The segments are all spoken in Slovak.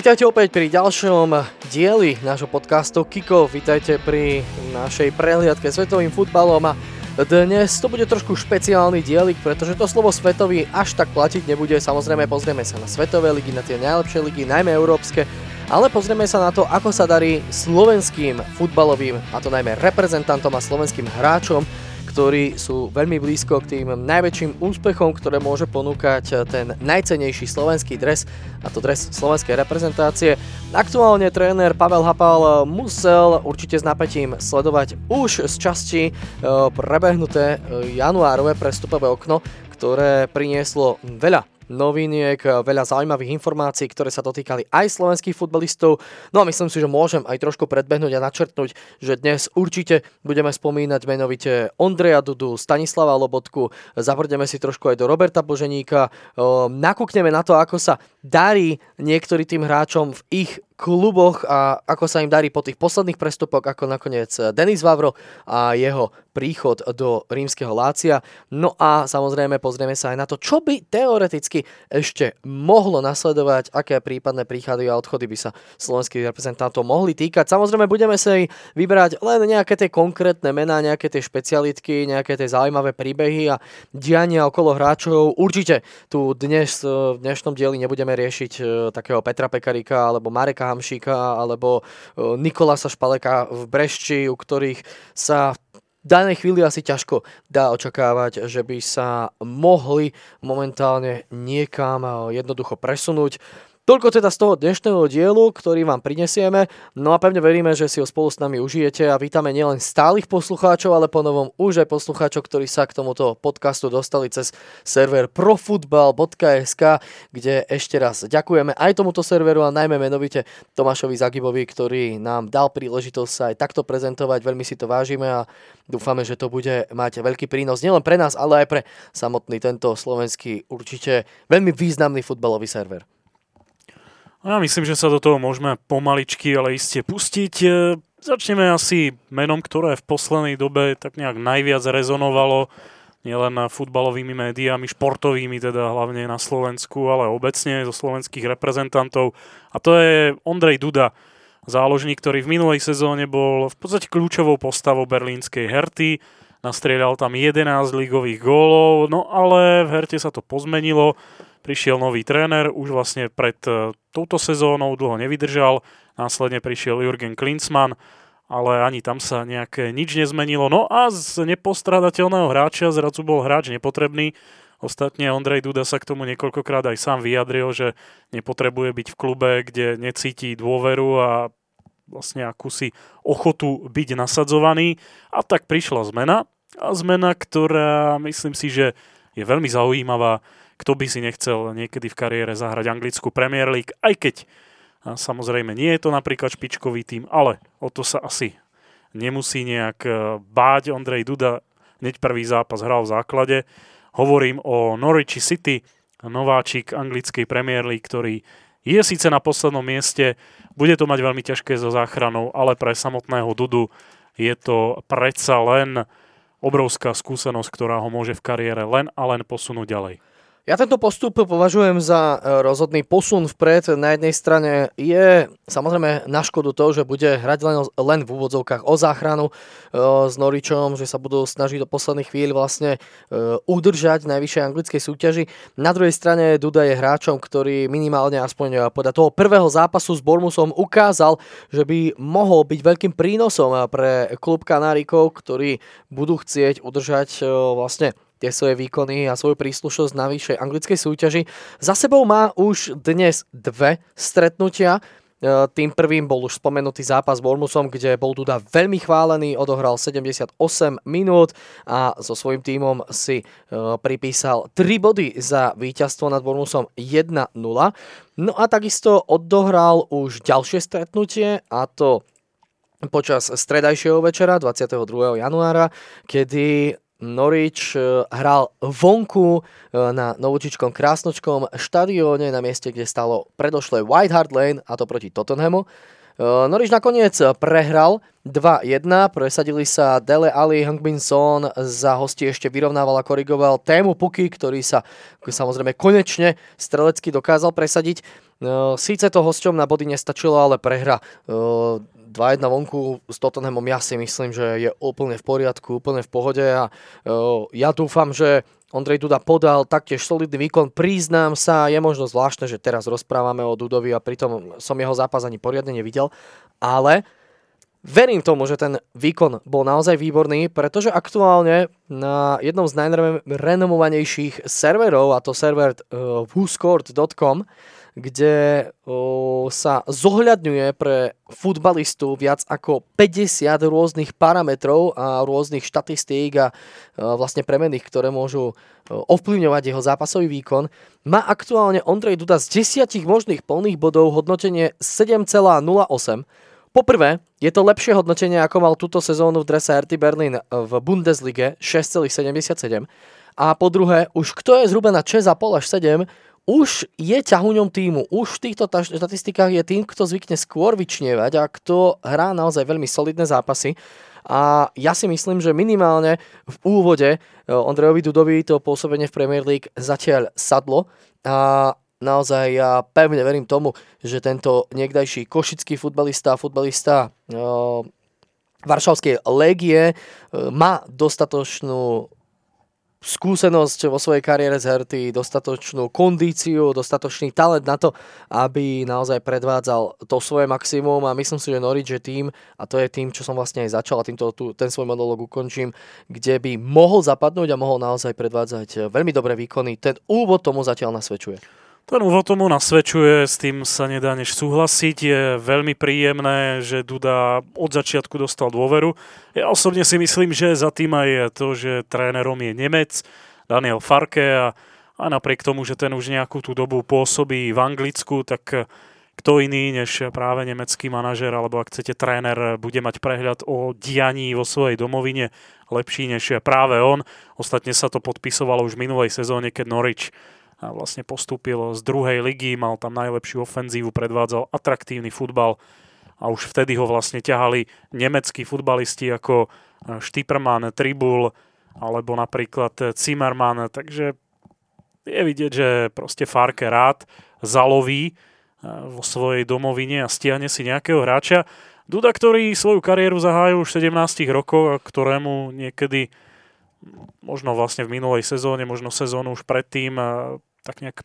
Vítajte opäť pri ďalšom dieli nášho podcastu Kiko. Vítajte pri našej prehliadke svetovým futbalom a dnes to bude trošku špeciálny dielik, pretože to slovo svetový až tak platiť nebude. Samozrejme pozrieme sa na svetové ligy, na tie najlepšie ligy, najmä európske, ale pozrieme sa na to, ako sa darí slovenským futbalovým, a to najmä reprezentantom a slovenským hráčom ktorí sú veľmi blízko k tým najväčším úspechom, ktoré môže ponúkať ten najcenejší slovenský dres, a to dres slovenskej reprezentácie. Aktuálne tréner Pavel Hapal musel určite s napätím sledovať už z časti e, prebehnuté januárové prestupové okno, ktoré prinieslo veľa noviniek, veľa zaujímavých informácií, ktoré sa dotýkali aj slovenských futbalistov. No a myslím si, že môžem aj trošku predbehnúť a načrtnúť, že dnes určite budeme spomínať menovite Ondreja Dudu, Stanislava Lobotku, zavrdeme si trošku aj do Roberta Boženíka, nakúkneme na to, ako sa darí niektorým tým hráčom v ich kluboch a ako sa im darí po tých posledných prestupoch, ako nakoniec Denis Vavro a jeho príchod do rímskeho Lácia. No a samozrejme pozrieme sa aj na to, čo by teoreticky ešte mohlo nasledovať, aké prípadné príchody a odchody by sa slovenských reprezentantov mohli týkať. Samozrejme budeme sa vybrať len nejaké tie konkrétne mená, nejaké tie špecialitky, nejaké tie zaujímavé príbehy a diania okolo hráčov. Určite tu dnes v dnešnom dieli nebudeme riešiť e, takého Petra Pekarika alebo Mareka Hamšíka alebo Nikolasa Špaleka v Brešči, u ktorých sa v danej chvíli asi ťažko dá očakávať, že by sa mohli momentálne niekam jednoducho presunúť. Toľko teda z toho dnešného dielu, ktorý vám prinesieme. No a pevne veríme, že si ho spolu s nami užijete a vítame nielen stálych poslucháčov, ale ponovom už aj poslucháčov, ktorí sa k tomuto podcastu dostali cez server profutbal.sk, kde ešte raz ďakujeme aj tomuto serveru a najmä menovite Tomášovi Zagibovi, ktorý nám dal príležitosť sa aj takto prezentovať. Veľmi si to vážime a dúfame, že to bude mať veľký prínos nielen pre nás, ale aj pre samotný tento slovenský určite veľmi významný futbalový server. Ja myslím, že sa do toho môžeme pomaličky, ale iste pustiť. E, začneme asi menom, ktoré v poslednej dobe tak nejak najviac rezonovalo nielen futbalovými médiami, športovými teda hlavne na Slovensku, ale obecne zo slovenských reprezentantov. A to je Ondrej Duda, záložník, ktorý v minulej sezóne bol v podstate kľúčovou postavou berlínskej Herty. Nastrieľal tam 11 ligových gólov, no ale v Herte sa to pozmenilo prišiel nový tréner, už vlastne pred e, touto sezónou dlho nevydržal, následne prišiel Jürgen Klinsmann, ale ani tam sa nejaké nič nezmenilo. No a z nepostradateľného hráča zrazu bol hráč nepotrebný. Ostatne Ondrej Duda sa k tomu niekoľkokrát aj sám vyjadril, že nepotrebuje byť v klube, kde necíti dôveru a vlastne akúsi ochotu byť nasadzovaný. A tak prišla zmena. A zmena, ktorá myslím si, že je veľmi zaujímavá kto by si nechcel niekedy v kariére zahrať anglickú Premier League, aj keď samozrejme nie je to napríklad špičkový tým, ale o to sa asi nemusí nejak e, báť. Ondrej Duda hneď prvý zápas hral v základe. Hovorím o Norwich City, nováčik anglickej Premier League, ktorý je síce na poslednom mieste, bude to mať veľmi ťažké so záchranou, ale pre samotného Dudu je to predsa len obrovská skúsenosť, ktorá ho môže v kariére len a len posunúť ďalej. Ja tento postup považujem za e, rozhodný posun vpred. Na jednej strane je samozrejme na škodu to, že bude hrať len, len v úvodzovkách o záchranu e, s Noričom, že sa budú snažiť do posledných chvíľ vlastne e, udržať najvyššej anglickej súťaži. Na druhej strane Duda je hráčom, ktorý minimálne aspoň podľa toho prvého zápasu s Bormusom ukázal, že by mohol byť veľkým prínosom pre klub Kanárikov, ktorí budú chcieť udržať vlastne tie svoje výkony a svoju príslušnosť na vyššej anglickej súťaži. Za sebou má už dnes dve stretnutia. E, tým prvým bol už spomenutý zápas s Bormusom, kde bol Duda veľmi chválený, odohral 78 minút a so svojím tímom si e, pripísal 3 body za víťazstvo nad Bormusom 1-0. No a takisto odohral už ďalšie stretnutie a to počas stredajšieho večera 22. januára, kedy Norwich e, hral vonku e, na Novočičkom krásnočkom štadióne na mieste, kde stalo predošlé White Hart Lane a to proti Tottenhamu. Norwich nakoniec prehral 2-1, presadili sa Dele Ali, Bin Son za hosti ešte vyrovnával a korigoval tému Puky, ktorý sa samozrejme konečne strelecky dokázal presadiť. Síce to hosťom na body nestačilo, ale prehra 2-1 vonku s Tottenhamom ja si myslím, že je úplne v poriadku, úplne v pohode a ja dúfam, že Ondrej Duda podal taktiež solidný výkon. Priznám sa, je možno zvláštne, že teraz rozprávame o Dudovi a pritom som jeho zápas ani poriadne nevidel, ale verím tomu, že ten výkon bol naozaj výborný, pretože aktuálne na jednom z najrenomovanejších serverov, a to server uh, whoscored.com, kde o, sa zohľadňuje pre futbalistu viac ako 50 rôznych parametrov a rôznych štatistík a o, vlastne premených, ktoré môžu o, ovplyvňovať jeho zápasový výkon. Má aktuálne Ondrej Duda z 10 možných plných bodov hodnotenie 7,08. Poprvé, je to lepšie hodnotenie, ako mal túto sezónu v drese RT Berlin v Bundeslige 6,77. A po druhé, už kto je zhruba na 6,5 až 7, už je ťahuňom týmu, už v týchto štatistikách je tým, kto zvykne skôr vyčnievať a kto hrá naozaj veľmi solidné zápasy. A ja si myslím, že minimálne v úvode eh, Ondrejovi Dudovi to pôsobenie v Premier League zatiaľ sadlo a naozaj ja pevne verím tomu, že tento niekdajší košický futbalista, futbalista uh, Varšavskej légie uh, má dostatočnú skúsenosť vo svojej kariére z Herty, dostatočnú kondíciu, dostatočný talent na to, aby naozaj predvádzal to svoje maximum a myslím si, že Norwich je tým, a to je tým, čo som vlastne aj začal a týmto tu, ten svoj monolog ukončím, kde by mohol zapadnúť a mohol naozaj predvádzať veľmi dobré výkony. Ten úvod tomu zatiaľ nasvedčuje. Ten úvod tomu nasvedčuje, s tým sa nedá než súhlasiť. Je veľmi príjemné, že Duda od začiatku dostal dôveru. Ja osobne si myslím, že za tým aj to, že trénerom je Nemec, Daniel Farke a, a napriek tomu, že ten už nejakú tú dobu pôsobí v Anglicku, tak kto iný než práve nemecký manažer, alebo ak chcete tréner, bude mať prehľad o dianí vo svojej domovine lepší než práve on. Ostatne sa to podpisovalo už v minulej sezóne, keď Norwich vlastne postúpil z druhej ligy, mal tam najlepšiu ofenzívu, predvádzal atraktívny futbal a už vtedy ho vlastne ťahali nemeckí futbalisti ako Štýperman, Tribul alebo napríklad Zimmermann, takže je vidieť, že proste Farke rád zaloví vo svojej domovine a stiahne si nejakého hráča. Duda, ktorý svoju kariéru zahájil už v 17 rokoch a ktorému niekedy možno vlastne v minulej sezóne, možno sezónu už predtým tak nejak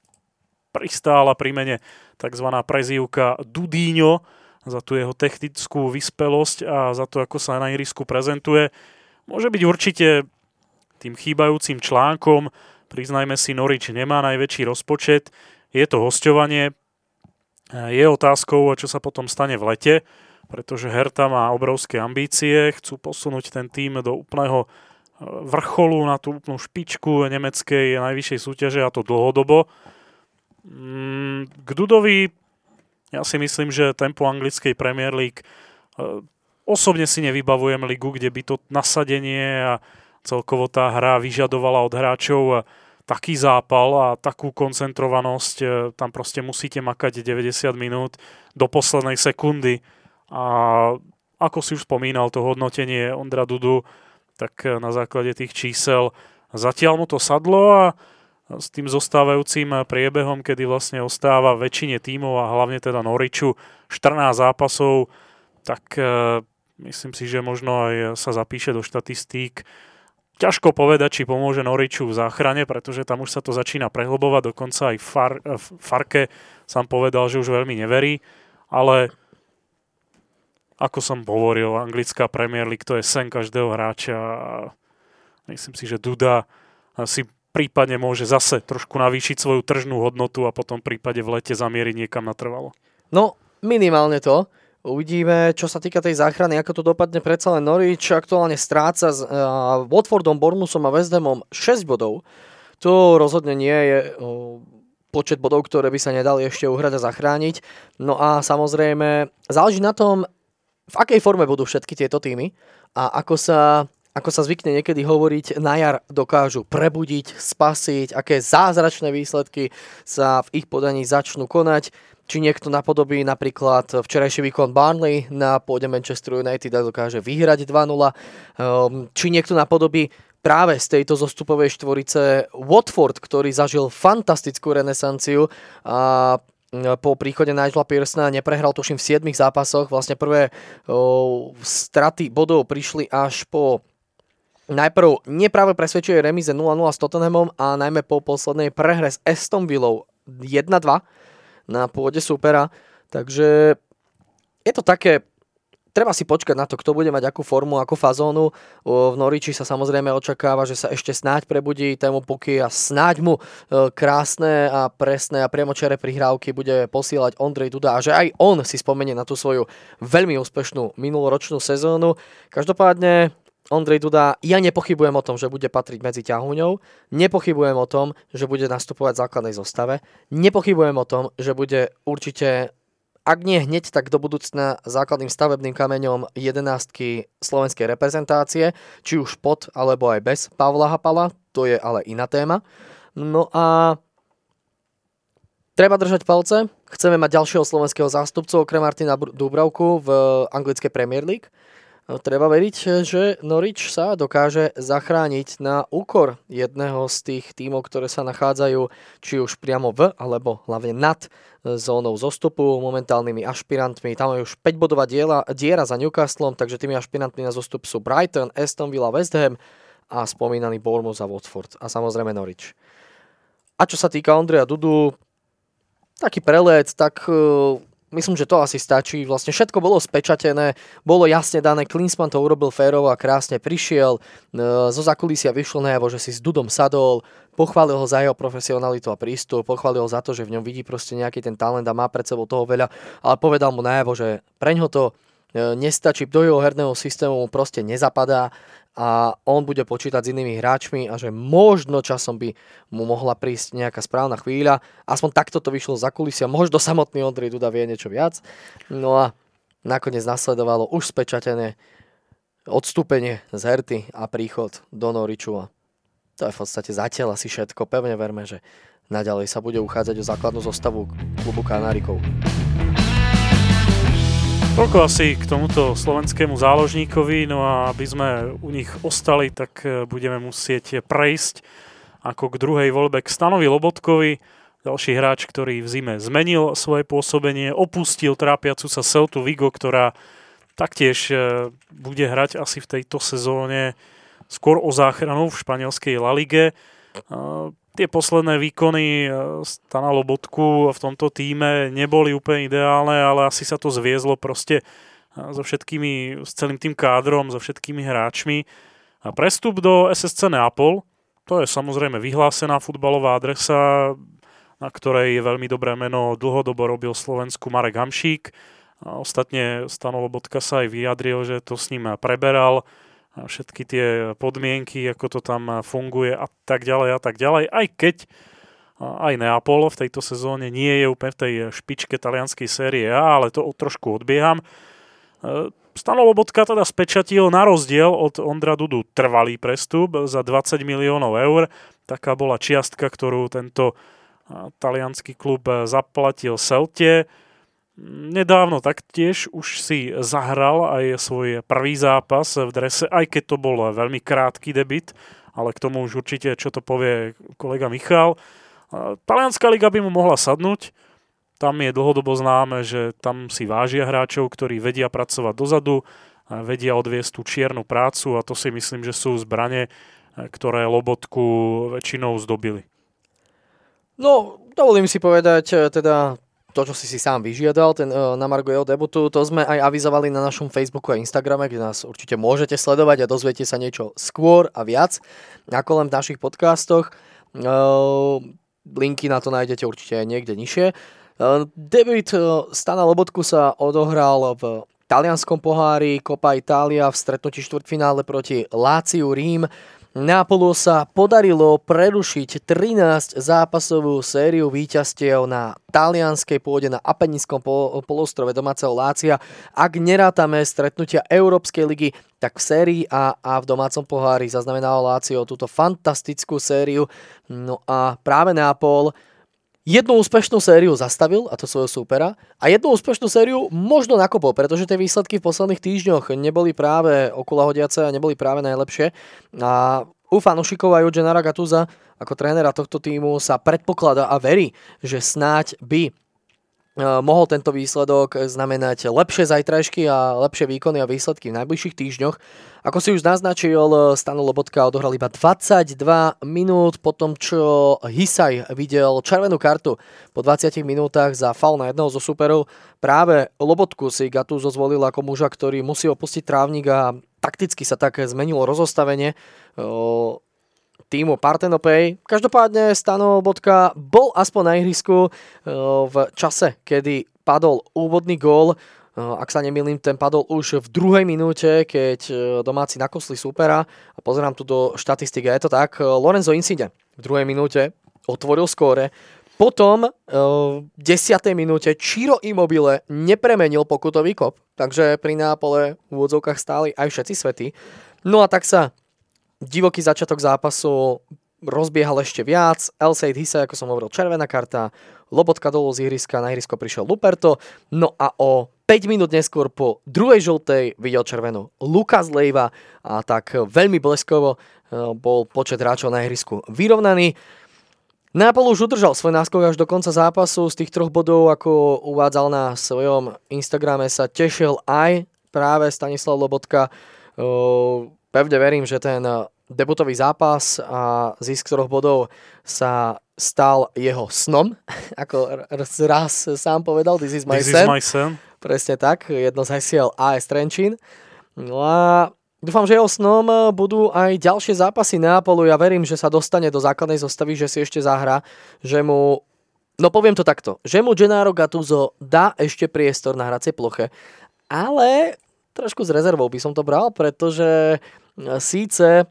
pristála pri mene tzv. prezývka Dudíňo za tú jeho technickú vyspelosť a za to, ako sa na irisku prezentuje. Môže byť určite tým chýbajúcim článkom. Priznajme si, Norič nemá najväčší rozpočet. Je to hostovanie. Je otázkou, čo sa potom stane v lete, pretože Herta má obrovské ambície, chcú posunúť ten tým do úplného vrcholu na tú úplnú špičku nemeckej najvyššej súťaže a to dlhodobo. Mm, k Dudovi ja si myslím, že tempo anglickej Premier League e, osobne si nevybavujem ligu, kde by to nasadenie a celkovo tá hra vyžadovala od hráčov taký zápal a takú koncentrovanosť. E, tam proste musíte makať 90 minút do poslednej sekundy. A ako si už spomínal, to hodnotenie Ondra Dudu tak eh, na základe tých čísel zatiaľ mu to sadlo a s tým zostávajúcim priebehom, kedy vlastne ostáva väčšine tímov a hlavne teda Noriču 14 zápasov, tak eh, myslím si, že možno aj sa zapíše do štatistík. Ťažko povedať, či pomôže Noriču v záchrane, pretože tam už sa to začína prehlbovať, dokonca aj Far, eh, Farke sám povedal, že už veľmi neverí, ale ako som hovoril, anglická Premier League to je sen každého hráča a myslím si, že Duda si prípadne môže zase trošku navýšiť svoju tržnú hodnotu a potom prípade v lete zamieriť niekam natrvalo. No, minimálne to. Uvidíme, čo sa týka tej záchrany, ako to dopadne predsa len Norwich. Aktuálne stráca s uh, Watfordom, Bournemouthom a West Hamom 6 bodov. To rozhodne nie je uh, počet bodov, ktoré by sa nedali ešte uhrať a zachrániť. No a samozrejme, záleží na tom, v akej forme budú všetky tieto týmy a ako sa, ako sa zvykne niekedy hovoriť, na jar dokážu prebudiť, spasiť, aké zázračné výsledky sa v ich podaní začnú konať. či niekto napodobí napríklad včerajší výkon Barnley na pôde Manchester United a dokáže vyhrať 2-0, ehm, či niekto napodobí práve z tejto zostupovej štvorice Watford, ktorý zažil fantastickú renesanciu a po príchode Nigela Pearsona neprehral tuším v 7 zápasoch. Vlastne prvé o, straty bodov prišli až po najprv nepráve presvedčuje remize 0-0 s Tottenhamom a najmä po poslednej prehre s Aston Villou 1-2 na pôde supera. Takže je to také, treba si počkať na to, kto bude mať akú formu, akú fazónu. V Noriči sa samozrejme očakáva, že sa ešte snáď prebudí tému Puky a snáď mu e, krásne a presné a priamočere prihrávky bude posielať Ondrej Duda a že aj on si spomenie na tú svoju veľmi úspešnú minuloročnú sezónu. Každopádne Ondrej Duda, ja nepochybujem o tom, že bude patriť medzi ťahuňou, nepochybujem o tom, že bude nastupovať v základnej zostave, nepochybujem o tom, že bude určite, ak nie hneď, tak do budúcna základným stavebným kameňom jedenáctky slovenskej reprezentácie, či už pod alebo aj bez Pavla Hapala, to je ale iná téma. No a Treba držať palce. Chceme mať ďalšieho slovenského zástupcu okrem Martina Dubravku v anglickej Premier League. Treba veriť, že Norwich sa dokáže zachrániť na úkor jedného z tých tímov, ktoré sa nachádzajú či už priamo v, alebo hlavne nad zónou zostupu, momentálnymi ašpirantmi. Tam je už 5-bodová diela, diera za Newcastlom, takže tými ašpirantmi na zostup sú Brighton, Aston Villa, West Ham a spomínaný Bournemouth a Watford a samozrejme Norwich. A čo sa týka Ondreja Dudu, taký prelet, tak myslím, že to asi stačí. Vlastne všetko bolo spečatené, bolo jasne dané, Klinsmann to urobil férovo a krásne prišiel, e, zo zakulisia vyšlo najavo, že si s Dudom sadol, pochválil ho za jeho profesionalitu a prístup, pochválil ho za to, že v ňom vidí proste nejaký ten talent a má pred sebou toho veľa, ale povedal mu najavo, že preňho to e, nestačí, do jeho herného systému mu proste nezapadá a on bude počítať s inými hráčmi a že možno časom by mu mohla prísť nejaká správna chvíľa. Aspoň takto to vyšlo za kulisia. Možno samotný Ondrej Duda vie niečo viac. No a nakoniec nasledovalo už spečatené odstúpenie z Herty a príchod do Noriču. To je v podstate zatiaľ asi všetko. Pevne verme, že naďalej sa bude uchádzať o základnú zostavu klubu Kanárikov. Toľko asi k tomuto slovenskému záložníkovi, no a aby sme u nich ostali, tak e, budeme musieť prejsť ako k druhej voľbe k Stanovi Lobotkovi, ďalší hráč, ktorý v zime zmenil svoje pôsobenie, opustil trápiacu sa Celtu Vigo, ktorá taktiež e, bude hrať asi v tejto sezóne skôr o záchranu v španielskej La Lige tie posledné výkony e, Stana Lobotku v tomto týme neboli úplne ideálne, ale asi sa to zviezlo proste e, so všetkými, s celým tým kádrom, so všetkými hráčmi. A prestup do SSC Neapol, to je samozrejme vyhlásená futbalová adresa, na ktorej je veľmi dobré meno, dlhodobo robil Slovensku Marek Hamšík. A ostatne Stano Lobotka sa aj vyjadril, že to s ním preberal všetky tie podmienky, ako to tam funguje a tak ďalej a tak ďalej. Aj keď aj Neapol v tejto sezóne nie je úplne v tej špičke talianskej série A, ale to trošku odbieham. E, Stano Lobotka teda spečatil na rozdiel od Ondra Dudu trvalý prestup za 20 miliónov eur. Taká bola čiastka, ktorú tento talianský klub zaplatil Celte. Nedávno taktiež už si zahral aj svoj prvý zápas v drese, aj keď to bol veľmi krátky debit, ale k tomu už určite, čo to povie kolega Michal. Talianská liga by mu mohla sadnúť, tam je dlhodobo známe, že tam si vážia hráčov, ktorí vedia pracovať dozadu, vedia odviesť tú čiernu prácu a to si myslím, že sú zbranie, ktoré Lobotku väčšinou zdobili. No, dovolím si povedať, teda to, čo si si sám vyžiadal, ten uh, na Margo jeho debutu, to sme aj avizovali na našom Facebooku a Instagrame, kde nás určite môžete sledovať a dozviete sa niečo skôr a viac, ako len v našich podcastoch. Uh, linky na to nájdete určite aj niekde nižšie. Uh, debut uh, Stana Lobotku sa odohral v talianskom pohári Copa Italia v stretnutí štvrtfinále proti Láciu Rím. Neapolu sa podarilo prerušiť 13 zápasovú sériu víťazstiev na talianskej pôde na Apeninskom polostrove domáceho Lácia. Ak nerátame stretnutia Európskej ligy, tak v sérii A a v domácom pohári zaznamenalo Lácio túto fantastickú sériu. No a práve Neapol jednu úspešnú sériu zastavil, a to svojho súpera, a jednu úspešnú sériu možno nakopol, pretože tie výsledky v posledných týždňoch neboli práve okulahodiace a neboli práve najlepšie. A u fanúšikov aj u Gennara Gattusa ako trénera tohto týmu sa predpokladá a verí, že snáď by mohol tento výsledok znamenať lepšie zajtrajšky a lepšie výkony a výsledky v najbližších týždňoch. Ako si už naznačil, Stano Lobotka odohral iba 22 minút po tom, čo Hisaj videl červenú kartu po 20 minútach za faul na jedného zo superov. Práve Lobotku si Gattuso zvolil ako muža, ktorý musí opustiť trávnik a takticky sa tak zmenilo rozostavenie eh, týmu Partenopej. Každopádne Stano Bodka bol aspoň na ihrisku eh, v čase, kedy padol úvodný gól. Eh, ak sa nemýlim, ten padol už v druhej minúte, keď eh, domáci nakosli supera. A pozerám tu do štatistiky, je to tak. Lorenzo Insigne v druhej minúte otvoril skóre. Potom v 10. minúte Čiro Immobile nepremenil pokutový kop, takže pri Nápole v úvodzovkách stáli aj všetci svety. No a tak sa divoký začiatok zápasu rozbiehal ešte viac. El Said Hisa, ako som hovoril, červená karta, Lobotka dolu z ihriska, na ihrisko prišiel Luperto, no a o 5 minút neskôr po druhej žltej videl červenú Lukas Lejva a tak veľmi bleskovo e, bol počet hráčov na ihrisku vyrovnaný. Nápol už udržal svoj náskok až do konca zápasu. Z tých troch bodov, ako uvádzal na svojom Instagrame, sa tešil aj práve Stanislav Lobotka. E, pevne verím, že ten eh, debutový zápas a zisk troch bodov sa stal jeho snom, ako raz sám povedal, this is my, this sen. Is my sen. Presne tak, jedno z hesiel AS Trenčín. No a dúfam, že jeho snom budú aj ďalšie zápasy Neapolu. Ja verím, že sa dostane do základnej zostavy, že si ešte zahra, že mu No poviem to takto, že mu Gennaro Gattuso dá ešte priestor na hracej ploche, ale trošku s rezervou by som to bral, pretože síce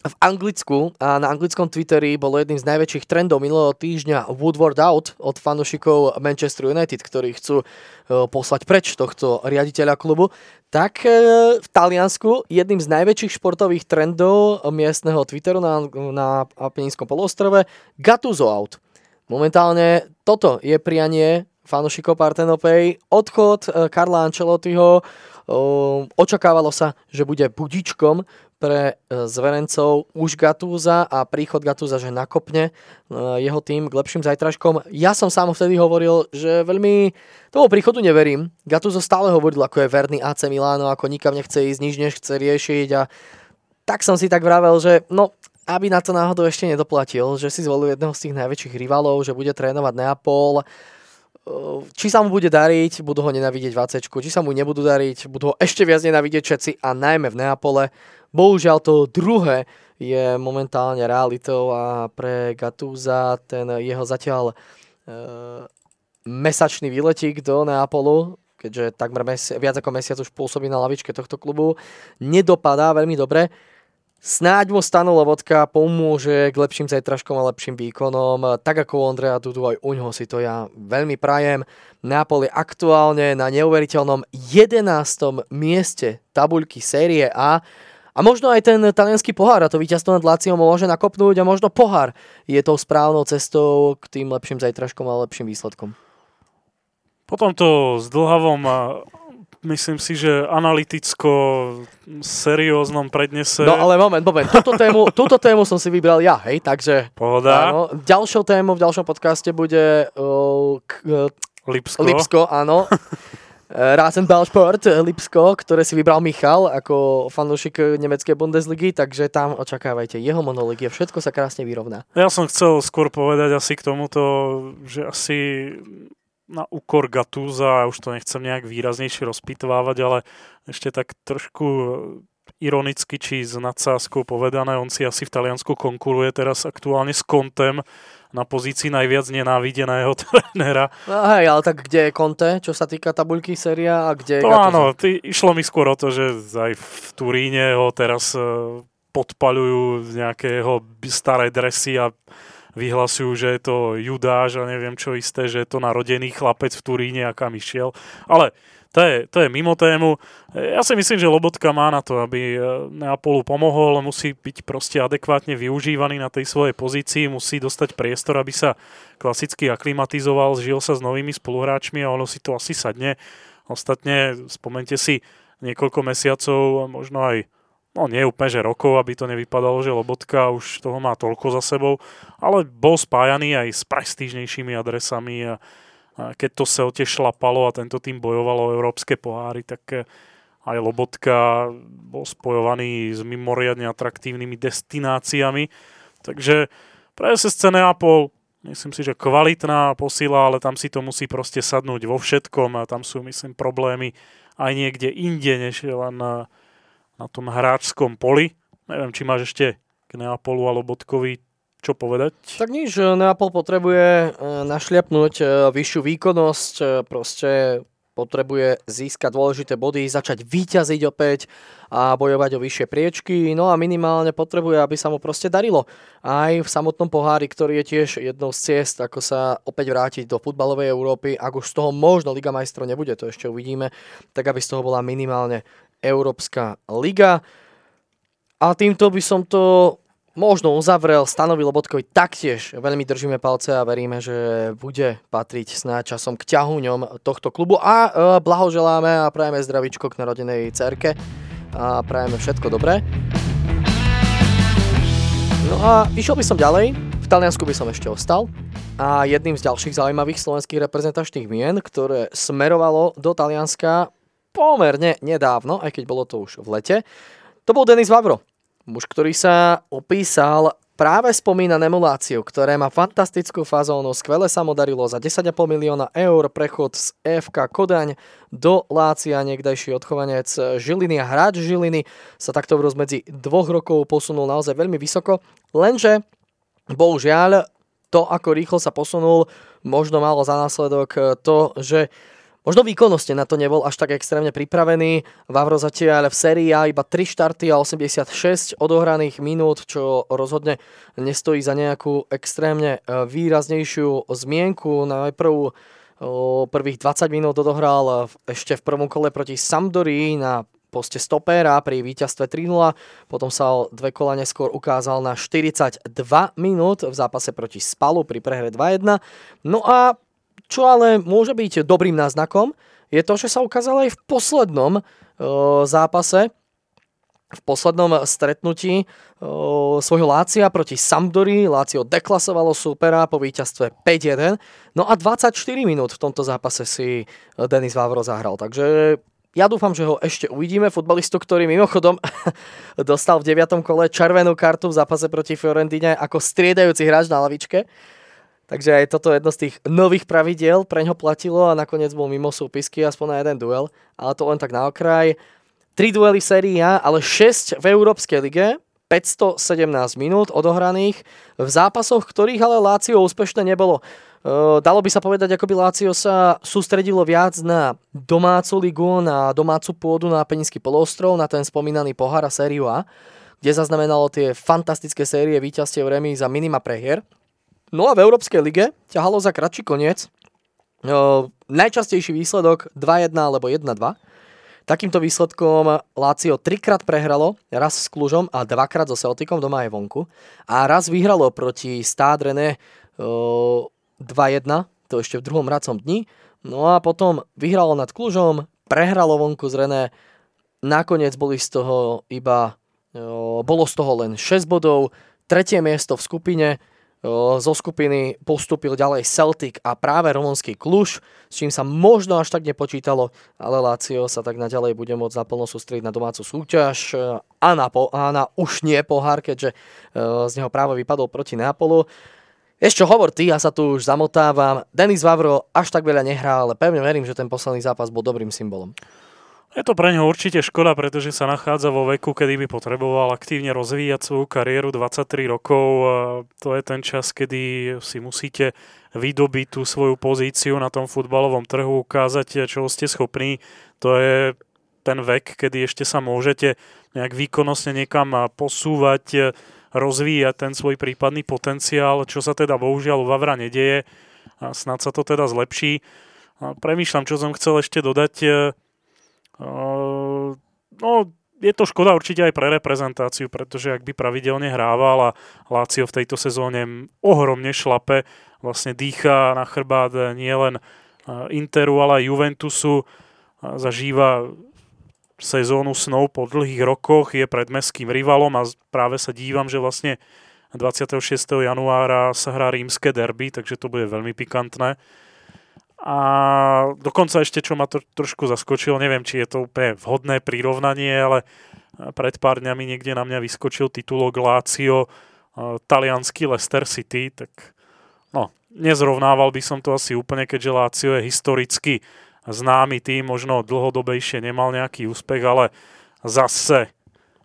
v Anglicku a na anglickom Twitteri bolo jedným z najväčších trendov minulého týždňa Woodward out od fanúšikov Manchester United, ktorí chcú e, poslať preč tohto riaditeľa klubu, tak e, v Taliansku jedným z najväčších športových trendov miestneho Twitteru na, na Apeninskom poloostrove Gattuso out. Momentálne toto je prianie fanúšikov Partenopej, odchod e, Karla Ancelottiho Očakávalo sa, že bude budičkom pre e, zverencov už Gatúza a príchod Gatúza, že nakopne e, jeho tým k lepším zajtražkom. Ja som sám vtedy hovoril, že veľmi tomu príchodu neverím. Gatúzo stále hovoril, ako je verný AC Milano, ako nikam nechce ísť, nič nechce riešiť a tak som si tak vravel, že no, aby na to náhodou ešte nedoplatil, že si zvolil jedného z tých najväčších rivalov, že bude trénovať Neapol, či sa mu bude dariť, budú ho nenavidieť 20, či sa mu nebudú dariť, budú ho ešte viac nenavidieť všetci a najmä v Neapole. Bohužiaľ to druhé je momentálne realitou a pre Gatúza ten jeho zatiaľ e, mesačný výletík do Neapolu, keďže takmer mesi- viac ako mesiac už pôsobí na lavičke tohto klubu, nedopadá veľmi dobre. Snáď mu Stano Lobotka pomôže k lepším zajtražkom a lepším výkonom. Tak ako u Ondreja Dudu, aj u ňoho si to ja veľmi prajem. Napoli aktuálne na neuveriteľnom 11. mieste tabuľky série A. A možno aj ten talianský pohár a to víťazstvo nad Láciom môže nakopnúť a možno pohár je tou správnou cestou k tým lepším zajtražkom a lepším výsledkom. Po tomto zdlhavom myslím si, že analyticko serióznom prednese. No ale moment, moment. Túto tému, túto tému som si vybral ja, hej, takže... Pohoda. Áno, ďalšou tému v ďalšom podcaste bude uh, k, uh, Lipsko. Lipsko, áno. Rasenballsport Lipsko, ktoré si vybral Michal ako fanúšik nemeckej Bundesligy, takže tam očakávajte jeho monológie, všetko sa krásne vyrovná. Ja som chcel skôr povedať asi k tomuto, že asi na úkor Gatúza, už to nechcem nejak výraznejšie rozpitvávať, ale ešte tak trošku ironicky či s nadsázkou povedané, on si asi v Taliansku konkuruje teraz aktuálne s Kontem na pozícii najviac nenávideného trénera. No hej, ale tak kde je Conte, čo sa týka tabuľky séria a kde je To áno, ty, išlo mi skôr o to, že aj v Turíne ho teraz e, podpaľujú nejaké jeho staré dresy a vyhlasujú, že je to Judáš a neviem čo isté, že je to narodený chlapec v Turíne a kam išiel. Ale to je, to je mimo tému. Ja si myslím, že Lobotka má na to, aby e, Neapolu pomohol, musí byť proste adekvátne využívaný na tej svojej pozícii, musí dostať priestor, aby sa klasicky aklimatizoval, žil sa s novými spoluhráčmi a ono si to asi sadne. Ostatne, spomente si niekoľko mesiacov, možno aj no nie úplne, že rokov, aby to nevypadalo, že Lobotka už toho má toľko za sebou, ale bol spájaný aj s prestížnejšími adresami a keď to Celte šlapalo a tento tým bojovalo o európske poháry, tak eh, aj Lobotka bol spojovaný s mimoriadne atraktívnymi destináciami. Takže pre SSC Neapol myslím si, že kvalitná posila, ale tam si to musí proste sadnúť vo všetkom a tam sú, myslím, problémy aj niekde inde, než len na, na tom hráčskom poli. Neviem, či máš ešte k Neapolu a Lobotkovi čo povedať? Tak nič, Neapol potrebuje e, našliapnúť e, vyššiu výkonnosť, e, proste potrebuje získať dôležité body, začať vyťaziť opäť a bojovať o vyššie priečky, no a minimálne potrebuje, aby sa mu proste darilo. Aj v samotnom pohári, ktorý je tiež jednou z ciest, ako sa opäť vrátiť do futbalovej Európy, ak už z toho možno Liga majstrov nebude, to ešte uvidíme, tak aby z toho bola minimálne Európska liga. A týmto by som to možno uzavrel, stanovil Lobotkovi taktiež. Veľmi držíme palce a veríme, že bude patriť snáď časom k ťahuňom tohto klubu. A e, blahoželáme a prajeme zdravičko k narodenej cerke. A prajeme všetko dobré. No a išiel by som ďalej, v Taliansku by som ešte ostal. A jedným z ďalších zaujímavých slovenských reprezentačných mien, ktoré smerovalo do Talianska pomerne nedávno, aj keď bolo to už v lete, to bol Denis Vavro. Muž, ktorý sa opísal práve spomínanému Láciu, ktoré má fantastickú fazónu, skvele sa mu darilo za 10,5 milióna eur prechod z EFK Kodaň do Lácia, niekdajší odchovanec Žiliny a hráč Žiliny sa takto v rozmedzi dvoch rokov posunul naozaj veľmi vysoko, lenže bohužiaľ to, ako rýchlo sa posunul, možno malo za následok to, že Možno výkonnosti na to nebol až tak extrémne pripravený. Vavro zatiaľ v sérii A iba 3 štarty a 86 odohraných minút, čo rozhodne nestojí za nejakú extrémne e, výraznejšiu zmienku. Najprv prvých 20 minút odohral ešte v prvom kole proti Sampdorii na poste stopéra pri víťazstve 3-0, potom sa o dve kola neskôr ukázal na 42 minút v zápase proti Spalu pri prehre 2-1. No a čo ale môže byť dobrým náznakom, je to, že sa ukázalo aj v poslednom e, zápase, v poslednom stretnutí e, svojho Lácia proti Sampdory. Lácio deklasovalo supera po víťazstve 5-1. No a 24 minút v tomto zápase si Denis Vávro zahral. Takže ja dúfam, že ho ešte uvidíme. Futbalistu, ktorý mimochodom dostal v 9. kole červenú kartu v zápase proti Fiorentine ako striedajúci hráč na lavičke. Takže aj toto jedno z tých nových pravidiel pre ňo platilo a nakoniec bol mimo súpisky aspoň na jeden duel, ale to len tak na okraj. 3 duely v sérii A, ale 6 v Európskej lige, 517 minút odohraných v zápasoch, ktorých ale Lácio úspešne nebolo. Dalo by sa povedať, ako by Lácio sa sústredilo viac na domácu ligu, na domácu pôdu na Peninský polostrov, na ten spomínaný pohár a sériu A, kde zaznamenalo tie fantastické série víťazstiev remí za minima prehier. No a v Európskej lige ťahalo za kratší koniec. O, najčastejší výsledok 2-1 alebo 1-2. Takýmto výsledkom Lácio trikrát prehralo, raz s Klužom a dvakrát so Celticom doma aj vonku. A raz vyhralo proti Stádrene 2-1, to ešte v druhom racom dni. No a potom vyhralo nad Klužom, prehralo vonku z René. Nakoniec boli z toho iba, bolo z toho len 6 bodov, tretie miesto v skupine, zo skupiny postúpil ďalej Celtic a práve rumunský Kluž, s čím sa možno až tak nepočítalo, ale Lazio sa tak naďalej bude môcť naplno sústrediť na domácu súťaž a na, po, a na už nie pohár, keďže z neho práve vypadol proti Neapolu. Ešte hovor ty, ja sa tu už zamotávam. Denis Vavro až tak veľa nehrá, ale pevne verím, že ten posledný zápas bol dobrým symbolom. Je to pre neho určite škoda, pretože sa nachádza vo veku, kedy by potreboval aktívne rozvíjať svoju kariéru 23 rokov. To je ten čas, kedy si musíte vydobiť tú svoju pozíciu na tom futbalovom trhu, ukázať, čo ste schopní. To je ten vek, kedy ešte sa môžete nejak výkonnostne niekam posúvať, rozvíjať ten svoj prípadný potenciál, čo sa teda bohužiaľ u Vavra nedieje a snad sa to teda zlepší. Premýšľam, čo som chcel ešte dodať. No, je to škoda určite aj pre reprezentáciu, pretože ak by pravidelne hrával a Lácio v tejto sezóne ohromne šlape, vlastne dýcha na chrbát nielen Interu, ale aj Juventusu, zažíva sezónu snov po dlhých rokoch, je pred mestským rivalom a práve sa dívam, že vlastne 26. januára sa hrá rímske derby, takže to bude veľmi pikantné. A dokonca ešte, čo ma to trošku zaskočilo, neviem, či je to úplne vhodné prirovnanie, ale pred pár dňami niekde na mňa vyskočil titulok Lazio, talianský Leicester City, tak no, nezrovnával by som to asi úplne, keďže Lazio je historicky známy tým, možno dlhodobejšie nemal nejaký úspech, ale zase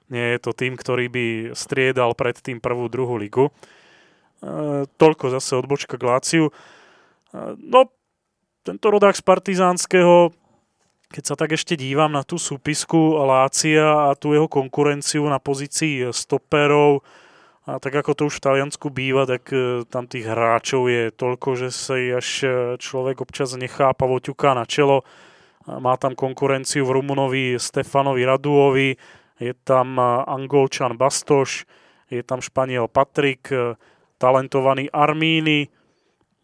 nie je to tým, ktorý by striedal predtým prvú, druhú ligu. E, toľko zase odbočka k Láciu. E, no, tento rodák z Partizánskeho, keď sa tak ešte dívam na tú súpisku Lácia a tú jeho konkurenciu na pozícii stoperov, a tak ako to už v Taliansku býva, tak e, tam tých hráčov je toľko, že sa až e, človek občas nechápavo ťuká na čelo. Má tam konkurenciu v Rumunovi Stefanovi Raduovi, je tam e, Angolčan Bastoš, je tam Španiel Patrik, talentovaný Armíny,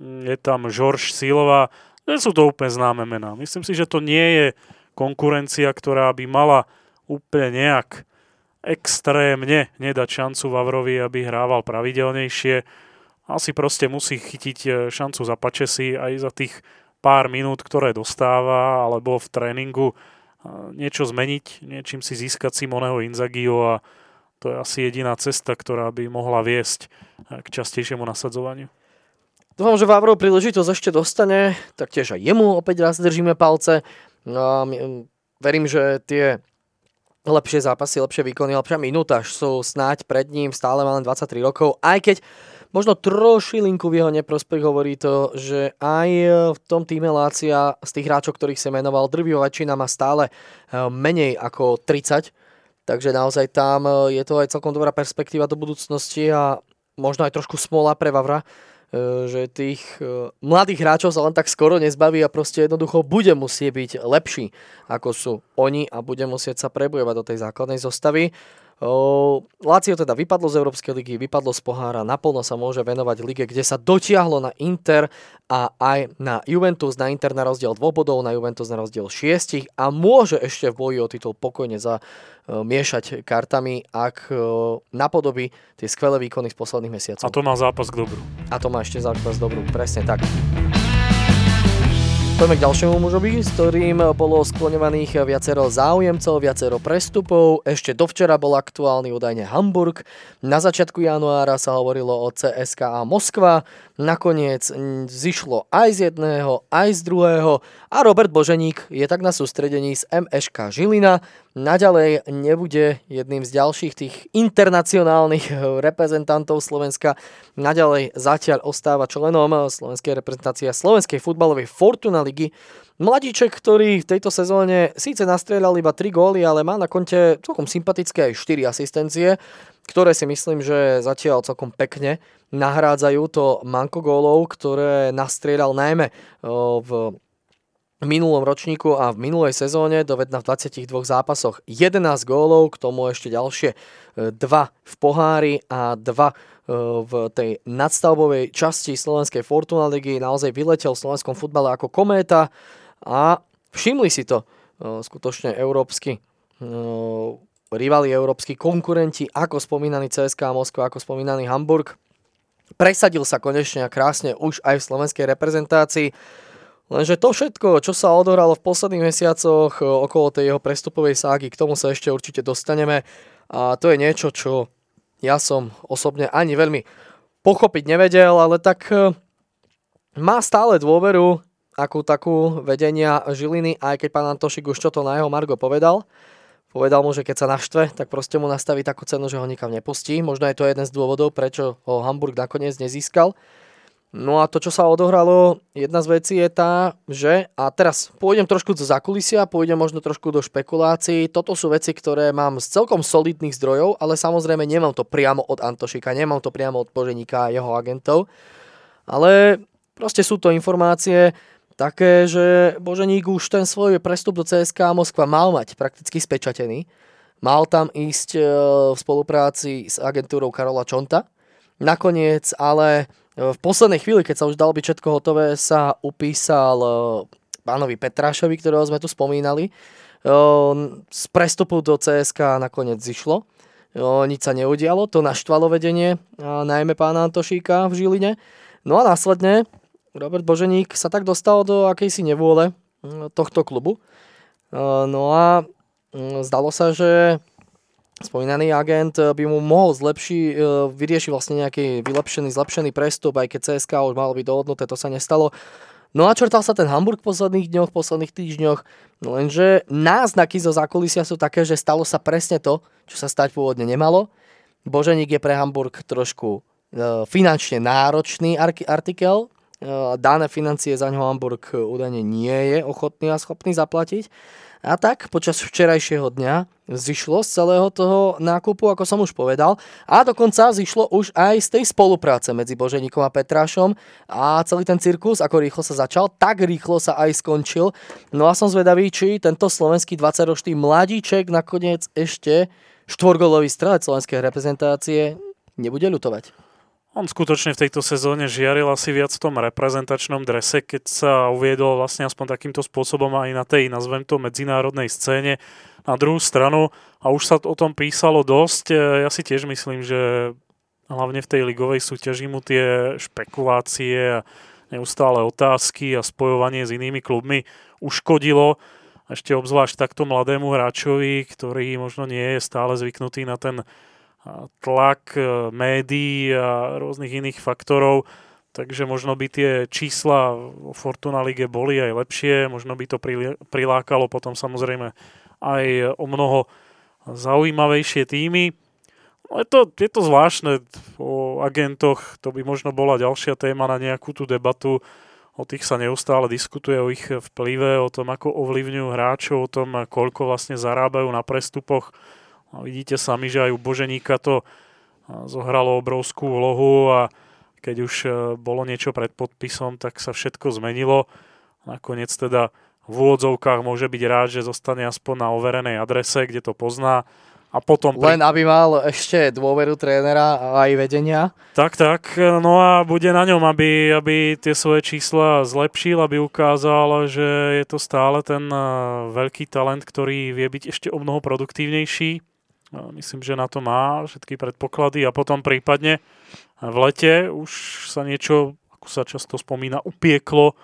je tam George Silva, nie sú to úplne známe mená. Myslím si, že to nie je konkurencia, ktorá by mala úplne nejak extrémne nedať šancu Vavrovi, aby hrával pravidelnejšie. Asi proste musí chytiť e, šancu za Pačesi aj za tých pár minút, ktoré dostáva, alebo v tréningu e, niečo zmeniť, niečím si získať Simoneho Inzagio a to je asi jediná cesta, ktorá by mohla viesť e, k častejšiemu nasadzovaniu. Dúfam, že Vavrov príležitosť ešte dostane, tak tiež aj jemu opäť raz držíme palce. No, verím, že tie lepšie zápasy, lepšie výkony, lepšia minúta sú snáď pred ním, stále má len 23 rokov, aj keď možno trošilinku v jeho neprospech hovorí to, že aj v tom týme Lácia z tých hráčov, ktorých sa menoval, drvivá väčšina má stále eh, menej ako 30, takže naozaj tam eh, je to aj celkom dobrá perspektíva do budúcnosti a možno aj trošku smola pre Vavra, e, že tých e, mladých hráčov sa len tak skoro nezbaví a proste jednoducho bude musieť byť lepší ako sú oni a bude musieť sa prebojovať do tej základnej zostavy. Lazio teda vypadlo z Európskej ligy, vypadlo z pohára, naplno sa môže venovať lige, kde sa dotiahlo na Inter a aj na Juventus, na Inter na rozdiel dvoch bodov, na Juventus na rozdiel šiestich a môže ešte v boji o titul pokojne za miešať kartami, ak napodobí tie skvelé výkony z posledných mesiacov. A to má zápas k dobru. A to má ešte zápas k dobru, presne tak. Poďme k ďalšiemu mužovi, s ktorým bolo skloňovaných viacero záujemcov, viacero prestupov. Ešte dovčera bol aktuálny údajne Hamburg. Na začiatku januára sa hovorilo o CSKA Moskva. Nakoniec zišlo aj z jedného, aj z druhého. A Robert Boženík je tak na sústredení z MŠK Žilina naďalej nebude jedným z ďalších tých internacionálnych reprezentantov Slovenska. Naďalej zatiaľ ostáva členom slovenskej reprezentácie Slovenskej futbalovej Fortuna ligy. Mladíček, ktorý v tejto sezóne síce nastrieľal iba 3 góly, ale má na konte celkom sympatické aj 4 asistencie, ktoré si myslím, že zatiaľ celkom pekne nahrádzajú to manko gólov, ktoré nastrieľal najmä v minulom ročníku a v minulej sezóne dovedna v 22 zápasoch 11 gólov, k tomu ešte ďalšie 2 e, v pohári a 2 e, v tej nadstavbovej časti Slovenskej Fortuna ligy. Naozaj vyletel v slovenskom futbale ako kométa a všimli si to e, skutočne európsky rivali, európsky konkurenti, ako spomínaný CSK Moskva, ako spomínaný Hamburg. Presadil sa konečne a krásne už aj v slovenskej reprezentácii. Lenže to všetko, čo sa odohralo v posledných mesiacoch e, okolo tej jeho prestupovej ságy, k tomu sa ešte určite dostaneme. A to je niečo, čo ja som osobne ani veľmi pochopiť nevedel, ale tak e, má stále dôveru akú takú vedenia Žiliny, aj keď pán Antošik už čo to na jeho Margo povedal. Povedal mu, že keď sa naštve, tak proste mu nastaví takú cenu, že ho nikam nepustí. Možno je to jeden z dôvodov, prečo ho Hamburg nakoniec nezískal. No a to, čo sa odohralo, jedna z vecí je tá, že, a teraz pôjdem trošku do zakulisia, pôjdem možno trošku do špekulácií, toto sú veci, ktoré mám z celkom solidných zdrojov, ale samozrejme nemám to priamo od Antošika, nemám to priamo od Poženíka a jeho agentov, ale proste sú to informácie, také, že Boženík už ten svoj prestup do CSK Moskva mal mať prakticky spečatený. Mal tam ísť e, v spolupráci s agentúrou Karola Čonta. Nakoniec ale v poslednej chvíli, keď sa už dalo byť všetko hotové, sa upísal e, pánovi Petrášovi, ktorého sme tu spomínali. Z prestupu do CSK nakoniec zišlo. Nič sa neudialo, to naštvalo vedenie, najmä pána Antošíka v Žiline. No a následne Robert Boženík sa tak dostal do akejsi nevôle tohto klubu. No a mm, zdalo sa, že spomínaný agent by mu mohol zlepšiť, e, vyriešiť vlastne nejaký vylepšený, zlepšený prestup, aj keď CSK už malo byť dohodnuté, to sa nestalo. No a črtal sa ten Hamburg v posledných dňoch, v posledných týždňoch, lenže náznaky zo zákulisia sú také, že stalo sa presne to, čo sa stať pôvodne nemalo. Boženík je pre Hamburg trošku e, finančne náročný artikel, Eh, dané financie za ňo Hamburg údajne nie je ochotný a schopný zaplatiť. A tak počas včerajšieho dňa zišlo z celého toho nákupu, ako som už povedal, a dokonca zišlo už aj z tej spolupráce medzi Boženíkom a Petrášom a celý ten cirkus, ako rýchlo sa začal, tak rýchlo sa aj skončil. No a som zvedavý, či tento slovenský 20-ročný mladíček nakoniec ešte štvorgolový strelec slovenskej reprezentácie nebude ľutovať. On skutočne v tejto sezóne žiaril asi viac v tom reprezentačnom drese, keď sa uviedol vlastne aspoň takýmto spôsobom aj na tej, nazvem to, medzinárodnej scéne. Na druhú stranu, a už sa o tom písalo dosť, ja si tiež myslím, že hlavne v tej ligovej súťaži mu tie špekulácie a neustále otázky a spojovanie s inými klubmi uškodilo ešte obzvlášť takto mladému hráčovi, ktorý možno nie je stále zvyknutý na ten tlak e, médií a rôznych iných faktorov, takže možno by tie čísla v Fortuna Lige boli aj lepšie, možno by to prilákalo potom samozrejme aj o mnoho zaujímavejšie týmy. No je, to, je to zvláštne o agentoch, to by možno bola ďalšia téma na nejakú tú debatu, o tých sa neustále diskutuje, o ich vplyve, o tom, ako ovlivňujú hráčov, o tom, koľko vlastne zarábajú na prestupoch a vidíte sami, že aj u Boženíka to zohralo obrovskú úlohu a keď už e, bolo niečo pred podpisom, tak sa všetko zmenilo. Nakoniec teda v úvodzovkách môže byť rád, že zostane aspoň na overenej adrese, kde to pozná. A potom Len pri... aby mal ešte dôveru trénera a aj vedenia. Tak, tak. No a bude na ňom, aby, aby tie svoje čísla zlepšil, aby ukázal, že je to stále ten e, veľký talent, ktorý vie byť ešte o mnoho produktívnejší Myslím, že na to má všetky predpoklady a potom prípadne v lete už sa niečo, ako sa často spomína, upieklo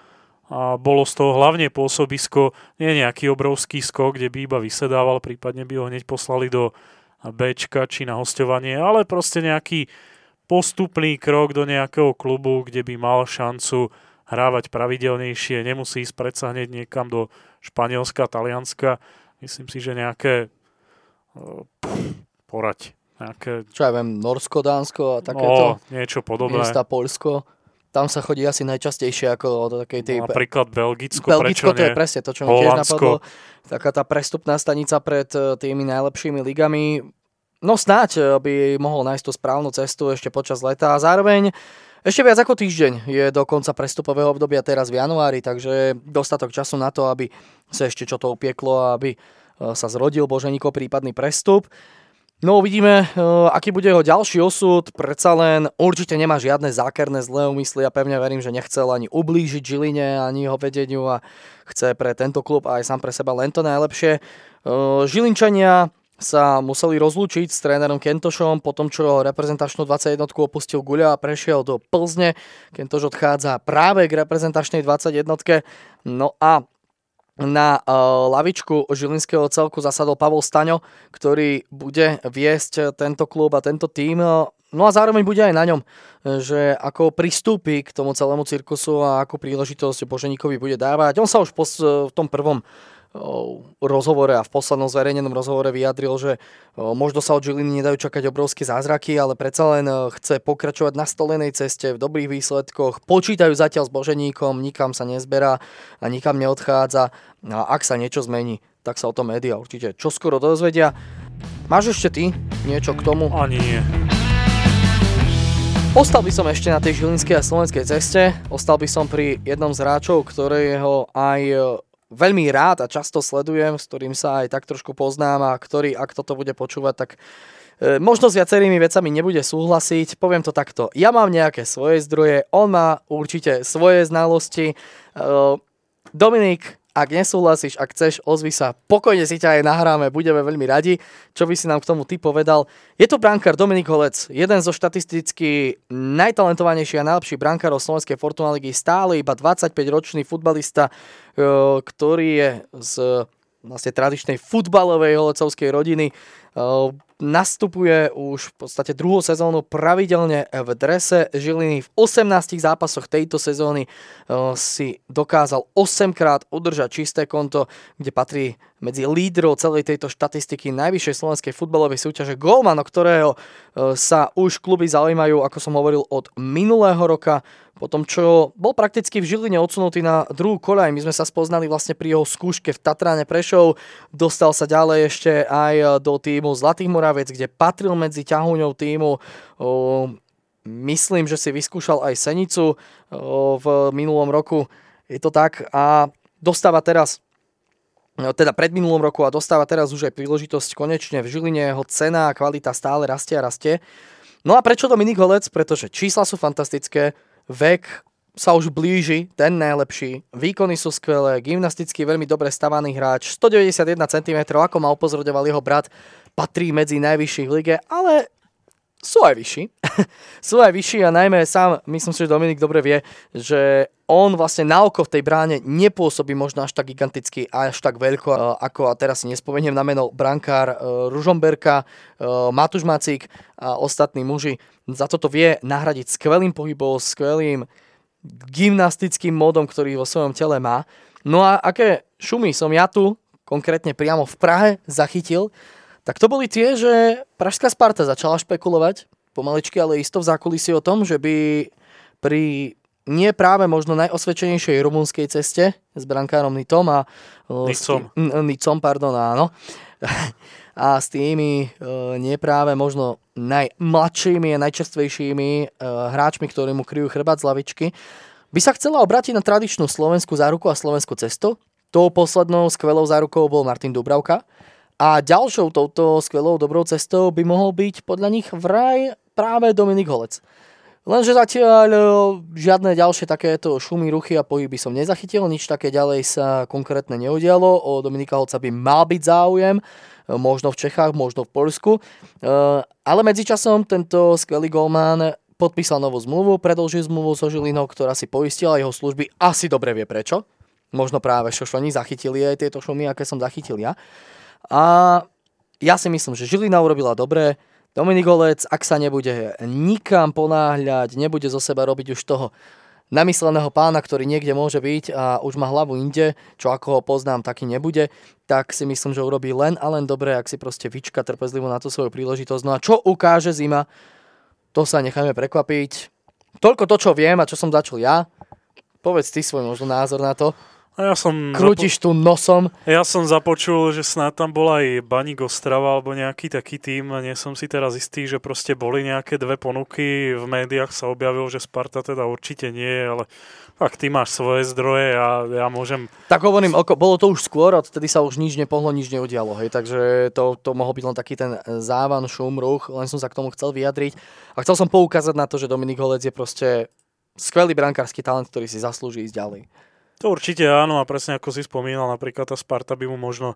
a bolo z toho hlavne pôsobisko, nie nejaký obrovský skok, kde by iba vysedával, prípadne by ho hneď poslali do Bčka či na hostovanie, ale proste nejaký postupný krok do nejakého klubu, kde by mal šancu hrávať pravidelnejšie, nemusí ísť predsa hneď niekam do Španielska, Talianska. Myslím si, že nejaké porať. Nejaké... Čo ja viem, Norsko, Dánsko a takéto. No, niečo podobné. Miesta Polsko. Tam sa chodí asi najčastejšie ako do takej tej... No, napríklad Belgicko, Belgicko to je presne to, čo mi tiež napadlo. Taká tá prestupná stanica pred e, tými najlepšími ligami. No snáď e, by mohol nájsť tú správnu cestu ešte počas leta a zároveň ešte viac ako týždeň je do konca prestupového obdobia teraz v januári, takže dostatok času na to, aby sa ešte čo to upieklo a aby sa zrodil Boženíko prípadný prestup. No uvidíme, e, aký bude jeho ďalší osud. Predsa len určite nemá žiadne zákerné zlé úmysly a pevne verím, že nechcel ani ublížiť Žiline, ani jeho vedeniu a chce pre tento klub aj sám pre seba len to najlepšie. E, Žilinčania sa museli rozlúčiť s trénerom Kentošom po tom, čo reprezentačnú 21 opustil Guľa a prešiel do Plzne. Kentoš odchádza práve k reprezentačnej 21. No a na uh, lavičku Žilinského celku zasadol Pavol Staňo, ktorý bude viesť tento klub a tento tým. No a zároveň bude aj na ňom, že ako pristúpi k tomu celému cirkusu a ako príležitosť Boženíkovi bude dávať. On sa už v tom prvom rozhovore a v poslednom zverejnenom rozhovore vyjadril, že možno sa od Žiliny nedajú čakať obrovské zázraky, ale predsa len chce pokračovať na stolenej ceste v dobrých výsledkoch. Počítajú zatiaľ s Boženíkom, nikam sa nezberá a nikam neodchádza. A ak sa niečo zmení, tak sa o tom médiá určite čoskoro dozvedia. Máš ešte ty niečo k tomu? Ani nie. Ostal by som ešte na tej žilinskej a slovenskej ceste. Ostal by som pri jednom z hráčov, ktorého aj e, veľmi rád a často sledujem, s ktorým sa aj tak trošku poznám a ktorý, ak toto bude počúvať, tak e, možno s viacerými vecami nebude súhlasiť. Poviem to takto. Ja mám nejaké svoje zdroje, on má určite svoje znalosti. E, Dominik ak nesúhlasíš, ak chceš, ozvi sa. Pokojne si ťa aj nahráme, budeme veľmi radi. Čo by si nám k tomu ty povedal? Je to brankár Dominik Holec, jeden zo štatisticky najtalentovanejších a najlepších brankárov Slovenskej Fortuna ligy, stále iba 25-ročný futbalista, e, ktorý je z vlastne tradičnej futbalovej holecovskej rodiny. Nastupuje už v podstate druhú sezónu pravidelne v drese Žiliny. V 18 zápasoch tejto sezóny eh, si dokázal 8 krát udržať čisté konto, kde patrí medzi lídrov celej tejto štatistiky najvyššej slovenskej futbalovej súťaže Golman, o ktorého eh, sa už kluby zaujímajú, ako som hovoril, od minulého roka po tom, čo bol prakticky v Žiline odsunutý na druhú kolaj. My sme sa spoznali vlastne pri jeho skúške v Tatráne Prešov. Dostal sa ďalej ešte aj do týmu Zlatých Moravec, kde patril medzi ťahúňou týmu. Myslím, že si vyskúšal aj Senicu v minulom roku. Je to tak a dostáva teraz teda pred minulom roku a dostáva teraz už aj príležitosť konečne v Žiline, jeho cena a kvalita stále rastie a rastie. No a prečo Dominik Holec? Pretože čísla sú fantastické, vek sa už blíži, ten najlepší. Výkony sú skvelé, gymnasticky veľmi dobre stavaný hráč, 191 cm, ako ma upozorňoval jeho brat, patrí medzi najvyšších lige, ale sú aj vyšší. sú aj vyšší a najmä sám, myslím si, že Dominik dobre vie, že on vlastne na oko v tej bráne nepôsobí možno až tak giganticky a až tak veľko, e, ako, a teraz si nespomeniem na meno, brankár e, Ružomberka, e, Matúš Macík a ostatní muži. Za toto vie nahradiť skvelým pohybom, skvelým gymnastickým módom, ktorý vo svojom tele má. No a aké šumy som ja tu, konkrétne priamo v Prahe, zachytil, tak to boli tie, že Pražská Sparta začala špekulovať, pomaličky, ale isto v zákulisí o tom, že by pri nie práve možno najosvedčenejšej rumunskej ceste s brankárom Nitom a Nicom. Nicom, pardon, áno. a s tými uh, nie práve možno najmladšími a najčerstvejšími uh, hráčmi, ktorí mu kryjú chrbát z lavičky, by sa chcela obrátiť na tradičnú slovenskú záruku a slovenskú cestu. Tou poslednou skvelou zárukou bol Martin Dubravka, a ďalšou touto skvelou dobrou cestou by mohol byť podľa nich vraj práve Dominik Holec. Lenže zatiaľ e, žiadne ďalšie takéto šumy, ruchy a pohyby som nezachytil, nič také ďalej sa konkrétne neudialo. O Dominika Holca by mal byť záujem, e, možno v Čechách, možno v Polsku. E, ale medzičasom tento skvelý golman podpísal novú zmluvu, predlžil zmluvu so Žilinou, ktorá si poistila jeho služby. Asi dobre vie prečo. Možno práve šošoni zachytili aj tieto šumy, aké som zachytil ja. A ja si myslím, že Žilina urobila dobre. Dominik Olec, ak sa nebude nikam ponáhľať, nebude zo seba robiť už toho namysleného pána, ktorý niekde môže byť a už má hlavu inde, čo ako ho poznám, taký nebude, tak si myslím, že urobí len a len dobre, ak si proste vyčka trpezlivo na tú svoju príležitosť. No a čo ukáže zima, to sa necháme prekvapiť. Toľko to, čo viem a čo som začal ja. Povedz ty svoj možno názor na to. A ja som... Krútiš tu nosom. Ja som započul, že snad tam bola aj Baník Ostrava alebo nejaký taký tým. Nie som si teraz istý, že proste boli nejaké dve ponuky. V médiách sa objavilo, že Sparta teda určite nie, ale ak ty máš svoje zdroje a ja môžem... Tak hovorím, oko, bolo to už skôr, odtedy sa už nič nepohlo, nič neudialo. Hej, takže to, to mohol byť len taký ten závan, šum, ruch, len som sa k tomu chcel vyjadriť. A chcel som poukázať na to, že Dominik Holec je proste skvelý brankársky talent, ktorý si zaslúži ísť ďalej. To určite áno a presne ako si spomínal, napríklad tá Sparta by mu možno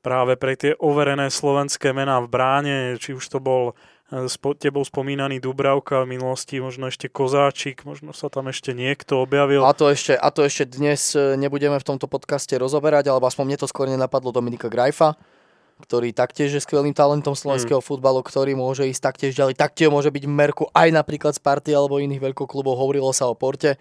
práve pre tie overené slovenské mená v bráne, či už to bol e, spo, tebou spomínaný Dubravka v minulosti, možno ešte Kozáčik, možno sa tam ešte niekto objavil. A to ešte, a to ešte dnes e, nebudeme v tomto podcaste rozoberať, alebo aspoň mne to skôr nenapadlo Dominika Grajfa, ktorý taktiež je skvelým talentom slovenského mm. futbalu, ktorý môže ísť taktiež ďalej. Taktiež môže byť v merku aj napríklad z party alebo iných veľkoklubov. Hovorilo sa o Porte.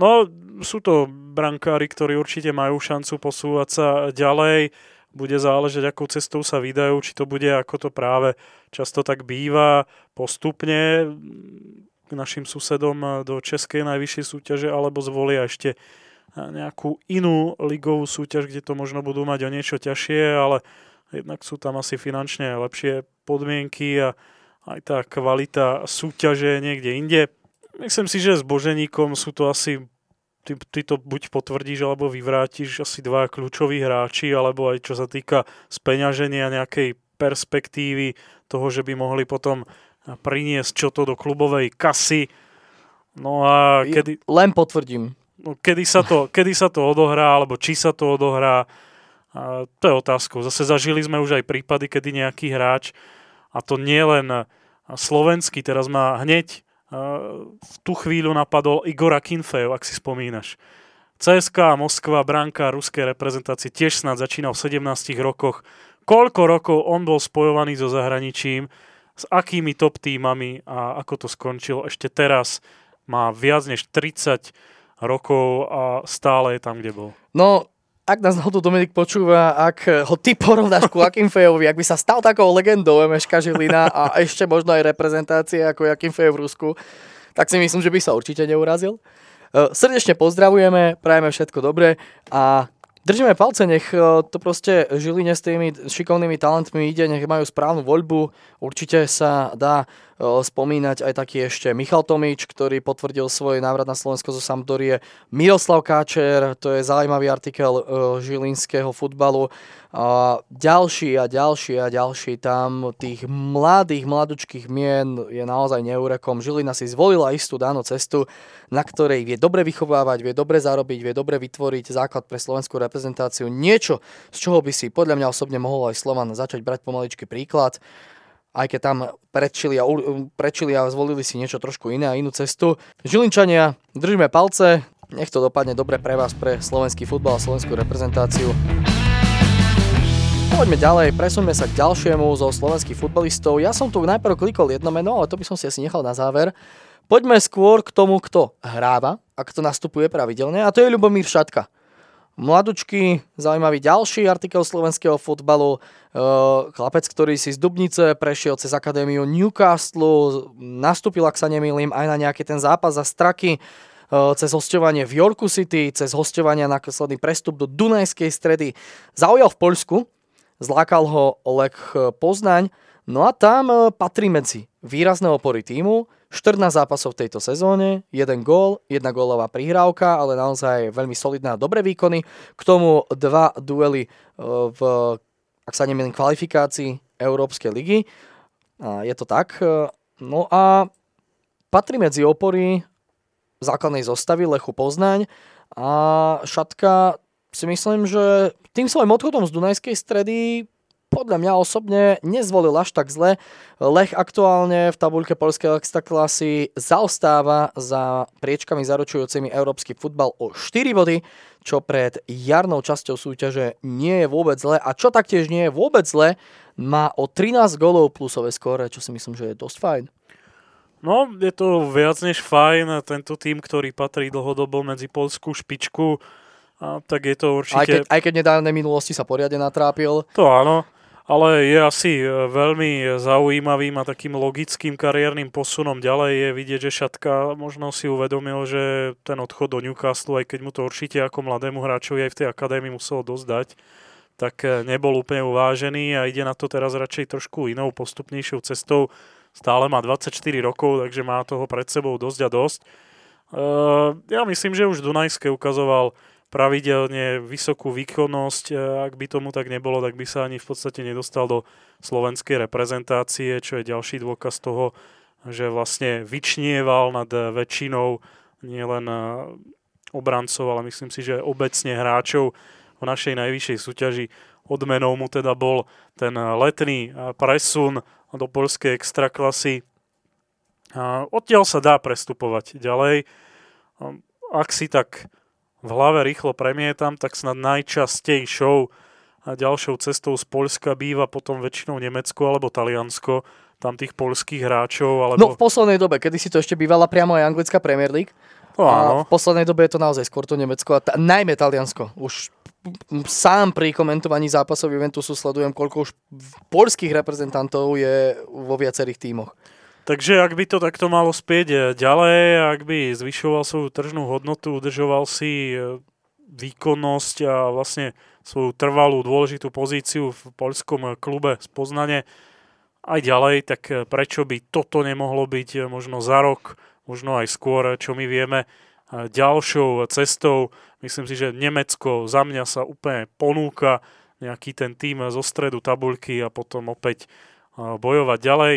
No, sú to brankári, ktorí určite majú šancu posúvať sa ďalej. Bude záležať, akou cestou sa vydajú, či to bude, ako to práve často tak býva, postupne k našim susedom do Českej najvyššej súťaže, alebo zvolia ešte nejakú inú ligovú súťaž, kde to možno budú mať o niečo ťažšie, ale jednak sú tam asi finančne lepšie podmienky a aj tá kvalita súťaže niekde inde. Myslím si, že s Boženíkom sú to asi ty, ty to buď potvrdíš alebo vyvrátiš asi dva kľúčoví hráči, alebo aj čo sa týka speňaženia nejakej perspektívy toho, že by mohli potom priniesť čo to do klubovej kasy. No a kedy... Len potvrdím. No, kedy, sa to, kedy sa to odohrá, alebo či sa to odohrá, a to je otázkou. Zase zažili sme už aj prípady, kedy nejaký hráč, a to nie len slovenský, teraz má hneď v tú chvíľu napadol Igora Kinfejev, ak si spomínaš. CSK Moskva, bránka ruskej reprezentácie, tiež snad začínal v 17 rokoch. Koľko rokov on bol spojovaný so zahraničím, s akými top týmami a ako to skončilo. Ešte teraz má viac než 30 rokov a stále je tam, kde bol. No, ak nás náhodou Dominik počúva, ak ho ty porovnáš ku Fejovi, ak by sa stal takou legendou Emeška Žilina a ešte možno aj reprezentácie ako Fejo v Rusku, tak si myslím, že by sa určite neurazil. E, srdečne pozdravujeme, prajeme všetko dobré a držíme palce, nech e, to proste Žiline s tými šikovnými talentmi ide, nech majú správnu voľbu. Určite sa dá spomínať aj taký ešte Michal Tomič, ktorý potvrdil svoj návrat na Slovensko zo Sampdorie. Miroslav Káčer, to je zaujímavý artikel žilinského futbalu. A ďalší a ďalší a ďalší tam tých mladých, mladučkých mien je naozaj neúrekom. Žilina si zvolila istú danú cestu, na ktorej vie dobre vychovávať, vie dobre zarobiť, vie dobre vytvoriť základ pre slovenskú reprezentáciu. Niečo, z čoho by si podľa mňa osobne mohol aj Slovan začať brať pomaličky príklad aj keď tam prečili a, prečili a zvolili si niečo trošku iné a inú cestu. Žilinčania, držíme palce, nech to dopadne dobre pre vás, pre slovenský futbal a slovenskú reprezentáciu. Poďme ďalej, presuňme sa k ďalšiemu zo slovenských futbalistov. Ja som tu najprv klikol jedno meno, ale to by som si asi nechal na záver. Poďme skôr k tomu, kto hráva a kto nastupuje pravidelne a to je Ľubomír Šatka. Mladučky, zaujímavý ďalší artikel slovenského futbalu. Uh, chlapec, ktorý si z Dubnice prešiel cez Akadémiu Newcastle, nastúpil, ak sa nemýlim, aj na nejaký ten zápas za straky uh, cez hostovanie v Yorku City, cez hostovanie na následný prestup do Dunajskej stredy. Zaujal v Poľsku, zlákal ho Oleg Poznaň, no a tam patrí medzi výrazné opory týmu, 14 zápasov v tejto sezóne, jeden gól, jedna gólová prihrávka, ale naozaj veľmi solidná a dobré výkony. K tomu dva duely e, v, ak sa nemýlim, kvalifikácii Európskej ligy. Je to tak. No a patrí medzi opory základnej zostavy Lechu Poznaň a Šatka si myslím, že tým svojim odchodom z Dunajskej stredy podľa mňa osobne nezvolil až tak zle. Lech aktuálne v tabuľke polskej extraklasy zaostáva za priečkami zaručujúcimi európsky futbal o 4 body, čo pred jarnou časťou súťaže nie je vôbec zle a čo taktiež nie je vôbec zle, má o 13 golov plusové skóre, čo si myslím, že je dosť fajn. No, je to viac než fajn. Tento tým, ktorý patrí dlhodobo medzi polskú špičku, a tak je to určite... Aj keď, aj keď nedávne minulosti sa poriadne natrápil. To áno ale je asi e, veľmi zaujímavým a takým logickým kariérnym posunom ďalej je vidieť, že Šatka možno si uvedomil, že ten odchod do Newcastle, aj keď mu to určite ako mladému hráčovi aj v tej akadémii muselo dosť dať, tak e, nebol úplne uvážený a ide na to teraz radšej trošku inou, postupnejšou cestou. Stále má 24 rokov, takže má toho pred sebou dosť a dosť. Uh, ja myslím, že už Dunajské ukazoval pravidelne vysokú výkonnosť. E, ak by tomu tak nebolo, tak by sa ani v podstate nedostal do slovenskej reprezentácie, čo je ďalší dôkaz toho, že vlastne vyčnieval nad väčšinou nielen e, obrancov, ale myslím si, že obecne hráčov v našej najvyššej súťaži. Odmenou mu teda bol ten letný presun do polskej extraklasy. Odtiaľ sa dá prestupovať ďalej. Ak si tak v hlave rýchlo premietam, tak snad najčastejšou a ďalšou cestou z Polska býva potom väčšinou Nemecko alebo Taliansko, tam tých polských hráčov. Alebo... No v poslednej dobe, kedy si to ešte bývala priamo aj anglická Premier League. No, áno. A v poslednej dobe je to naozaj skôr to Nemecko a t- najmä Taliansko. Už sám pri komentovaní zápasov Juventusu sledujem, koľko už polských reprezentantov je vo viacerých tímoch. Takže ak by to takto malo spieť eh, ďalej, ak by zvyšoval svoju tržnú hodnotu, udržoval si eh, výkonnosť a vlastne svoju trvalú dôležitú pozíciu v poľskom eh, klube z Poznane, aj ďalej, tak prečo by toto nemohlo byť možno za rok, možno aj skôr, čo my vieme, ďalšou cestou. Myslím si, že Nemecko za mňa sa úplne ponúka nejaký ten tým zo stredu tabuľky a potom opäť bojovať ďalej.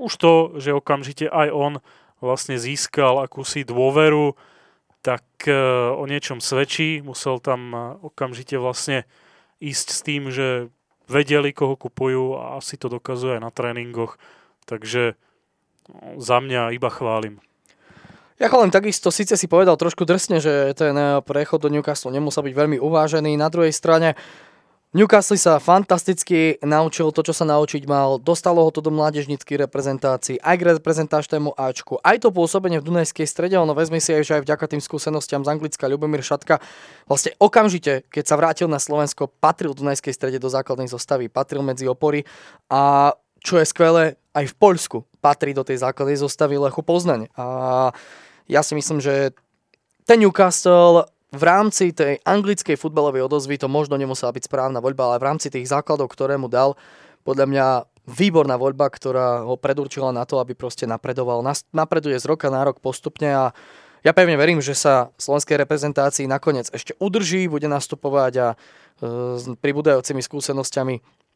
Už to, že okamžite aj on vlastne získal akúsi dôveru, tak o niečom svedčí. Musel tam okamžite vlastne ísť s tým, že vedeli, koho kupujú a asi to dokazuje aj na tréningoch. Takže za mňa iba chválim. Ja len takisto síce si povedal trošku drsne, že ten prechod do Newcastle nemusel byť veľmi uvážený. Na druhej strane Newcastle sa fantasticky naučil to, čo sa naučiť mal. Dostalo ho to do mládežnických reprezentácií, aj k reprezentáčnému Ačku, aj to pôsobenie v Dunajskej strede. Ono vezme si aj, že aj vďaka tým skúsenostiam z Anglicka Ľubomír Šatka vlastne okamžite, keď sa vrátil na Slovensko, patril v Dunajskej strede do základnej zostavy, patril medzi opory a čo je skvelé, aj v Poľsku patrí do tej základnej zostavy Lechu Poznaň. A ja si myslím, že ten Newcastle v rámci tej anglickej futbalovej odozvy to možno nemusela byť správna voľba, ale v rámci tých základov, ktoré mu dal, podľa mňa výborná voľba, ktorá ho predurčila na to, aby proste napredoval. Napreduje z roka na rok postupne a ja pevne verím, že sa slovenskej reprezentácii nakoniec ešte udrží, bude nastupovať a e, s pribúdajúcimi skúsenosťami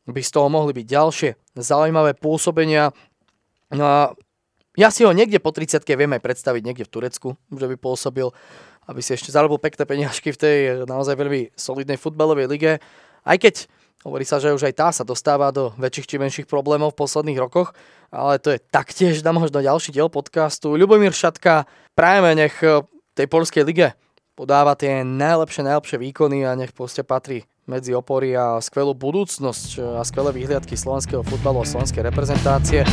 by z toho mohli byť ďalšie zaujímavé pôsobenia. No a ja si ho niekde po 30 viem predstaviť niekde v Turecku, že by pôsobil aby si ešte zarobil pekné peniažky v tej naozaj veľmi solidnej futbalovej lige. Aj keď hovorí sa, že už aj tá sa dostáva do väčších či menších problémov v posledných rokoch, ale to je taktiež na možno ďalší diel podcastu. Ľubomír Šatka, prajeme nech tej polskej lige podáva tie najlepšie, najlepšie výkony a nech proste patrí medzi opory a skvelú budúcnosť a skvelé výhliadky slovenského futbalu a slovenskej reprezentácie.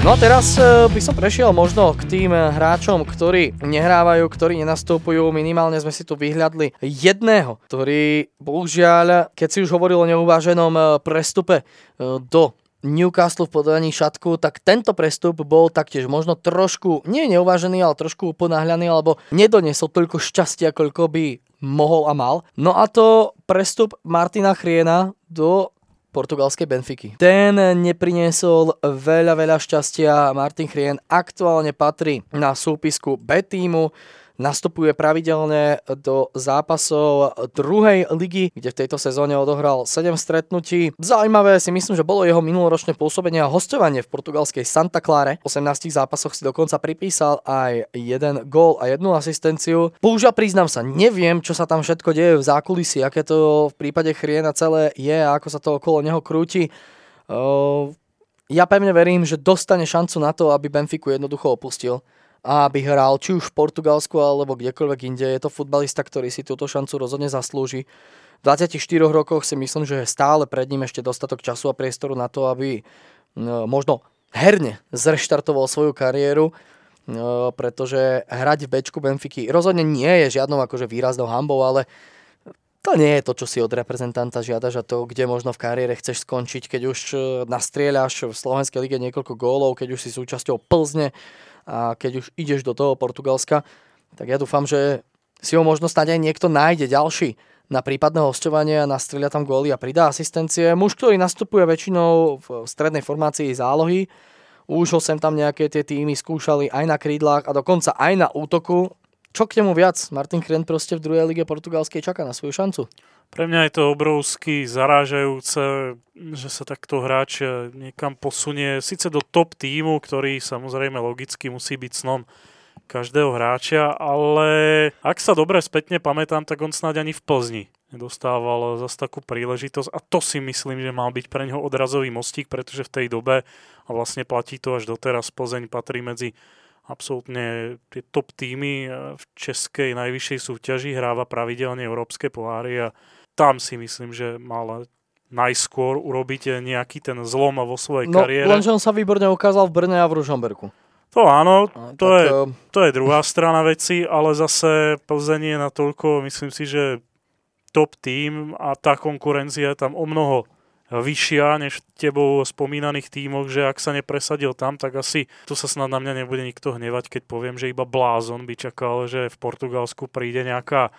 No a teraz e, by som prešiel možno k tým e, hráčom, ktorí nehrávajú, ktorí nenastupujú. Minimálne sme si tu vyhľadli jedného, ktorý bohužiaľ, keď si už hovoril o neuváženom e, prestupe do Newcastle v podaní šatku, tak tento prestup bol taktiež možno trošku, nie neuvážený, ale trošku ponáhľaný, alebo nedoniesol toľko šťastia, koľko by mohol a mal. No a to prestup Martina Chriena do portugalskej Benfiky. Ten nepriniesol veľa, veľa šťastia. Martin Chrien aktuálne patrí na súpisku B týmu nastupuje pravidelne do zápasov druhej ligy, kde v tejto sezóne odohral 7 stretnutí. Zaujímavé si myslím, že bolo jeho minuloročné pôsobenie a hostovanie v portugalskej Santa Clare. V 18 zápasoch si dokonca pripísal aj jeden gól a jednu asistenciu. Bohužiaľ priznám sa, neviem, čo sa tam všetko deje v zákulisí, aké to v prípade Chriena celé je a ako sa to okolo neho krúti. ja pevne verím, že dostane šancu na to, aby Benfiku jednoducho opustil a aby hral či už v Portugalsku alebo kdekoľvek inde. Je to futbalista, ktorý si túto šancu rozhodne zaslúži. V 24 rokoch si myslím, že je stále pred ním ešte dostatok času a priestoru na to, aby no, možno herne zreštartoval svoju kariéru, pretože hrať v Bčku Benfiky rozhodne nie je žiadnou akože výraznou hambou, ale to nie je to, čo si od reprezentanta žiadaš a to, kde možno v kariére chceš skončiť, keď už e, nastrieľaš v Slovenskej lige niekoľko gólov, keď už si súčasťou Plzne, a keď už ideš do toho Portugalska, tak ja dúfam, že si ho možno snáď aj niekto nájde ďalší na prípadné hostovanie a nastrieľa tam góly a pridá asistencie. Muž, ktorý nastupuje väčšinou v strednej formácii zálohy, už ho sem tam nejaké tie týmy skúšali aj na krídlach a dokonca aj na útoku. Čo k nemu viac? Martin Kren proste v druhej lige portugalskej čaká na svoju šancu. Pre mňa je to obrovsky zarážajúce, že sa takto hráč niekam posunie, síce do top týmu, ktorý samozrejme logicky musí byť snom každého hráča, ale ak sa dobre spätne pamätám, tak on snáď ani v Plzni nedostával zase takú príležitosť a to si myslím, že mal byť pre neho odrazový mostík, pretože v tej dobe, a vlastne platí to až doteraz, Plzeň patrí medzi absolútne tie top týmy v českej najvyššej súťaži, hráva pravidelne európske poháry a tam si myslím, že mal najskôr urobiť nejaký ten zlom vo svojej no, kariére. Lenže on sa výborne ukázal v Brne a v Ružomberku. To áno, to, tak, je, eh, to je druhá strana veci, ale zase Plzeň je natoľko, myslím si, že top tým a tá konkurencia je tam o mnoho vyššia než tebou spomínaných tímoch, že ak sa nepresadil tam, tak asi tu sa snad na mňa nebude nikto hnevať, keď poviem, že iba blázon by čakal, že v Portugalsku príde nejaká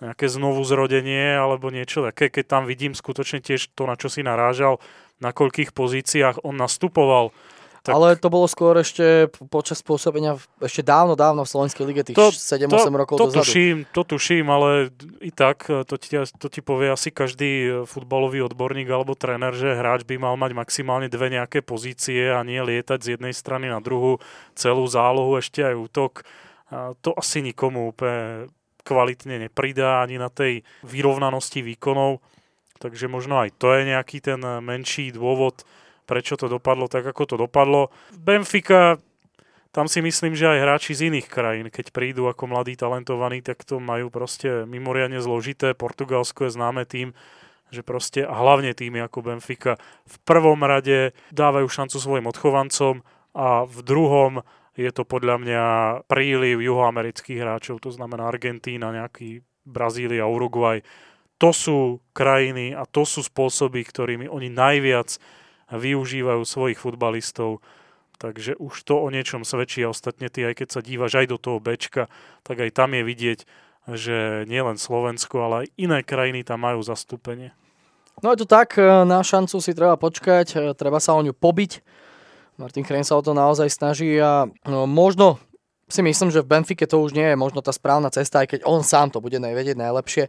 nejaké znovu zrodenie alebo niečo také, keď tam vidím skutočne tiež to, na čo si narážal, na koľkých pozíciách on nastupoval. Tak... Ale to bolo skôr ešte počas pôsobenia ešte dávno, dávno v Slovenskej lige, tých 7-8 rokov to dozadu. Tuším, to tuším, ale i tak, to ti, to ti povie asi každý futbalový odborník alebo tréner, že hráč by mal mať maximálne dve nejaké pozície a nie lietať z jednej strany na druhú celú zálohu, ešte aj útok. To asi nikomu úplne kvalitne nepridá ani na tej vyrovnanosti výkonov. Takže možno aj to je nejaký ten menší dôvod, prečo to dopadlo tak, ako to dopadlo. Benfica, tam si myslím, že aj hráči z iných krajín, keď prídu ako mladí talentovaní, tak to majú proste mimoriadne zložité. Portugalsko je známe tým, že proste, a hlavne týmy ako Benfica, v prvom rade dávajú šancu svojim odchovancom a v druhom je to podľa mňa príliv juhoamerických hráčov, to znamená Argentína, nejaký Brazília, Uruguay. To sú krajiny a to sú spôsoby, ktorými oni najviac využívajú svojich futbalistov. Takže už to o niečom svedčí a ostatne ty, aj keď sa dívaš aj do toho Bčka, tak aj tam je vidieť, že nielen Slovensko, ale aj iné krajiny tam majú zastúpenie. No je to tak, e, na šancu si treba počkať, e, treba sa o ňu pobiť. Martin Kren sa o to naozaj snaží a no, možno si myslím, že v Benfike to už nie je možno tá správna cesta, aj keď on sám to bude najvedieť najlepšie.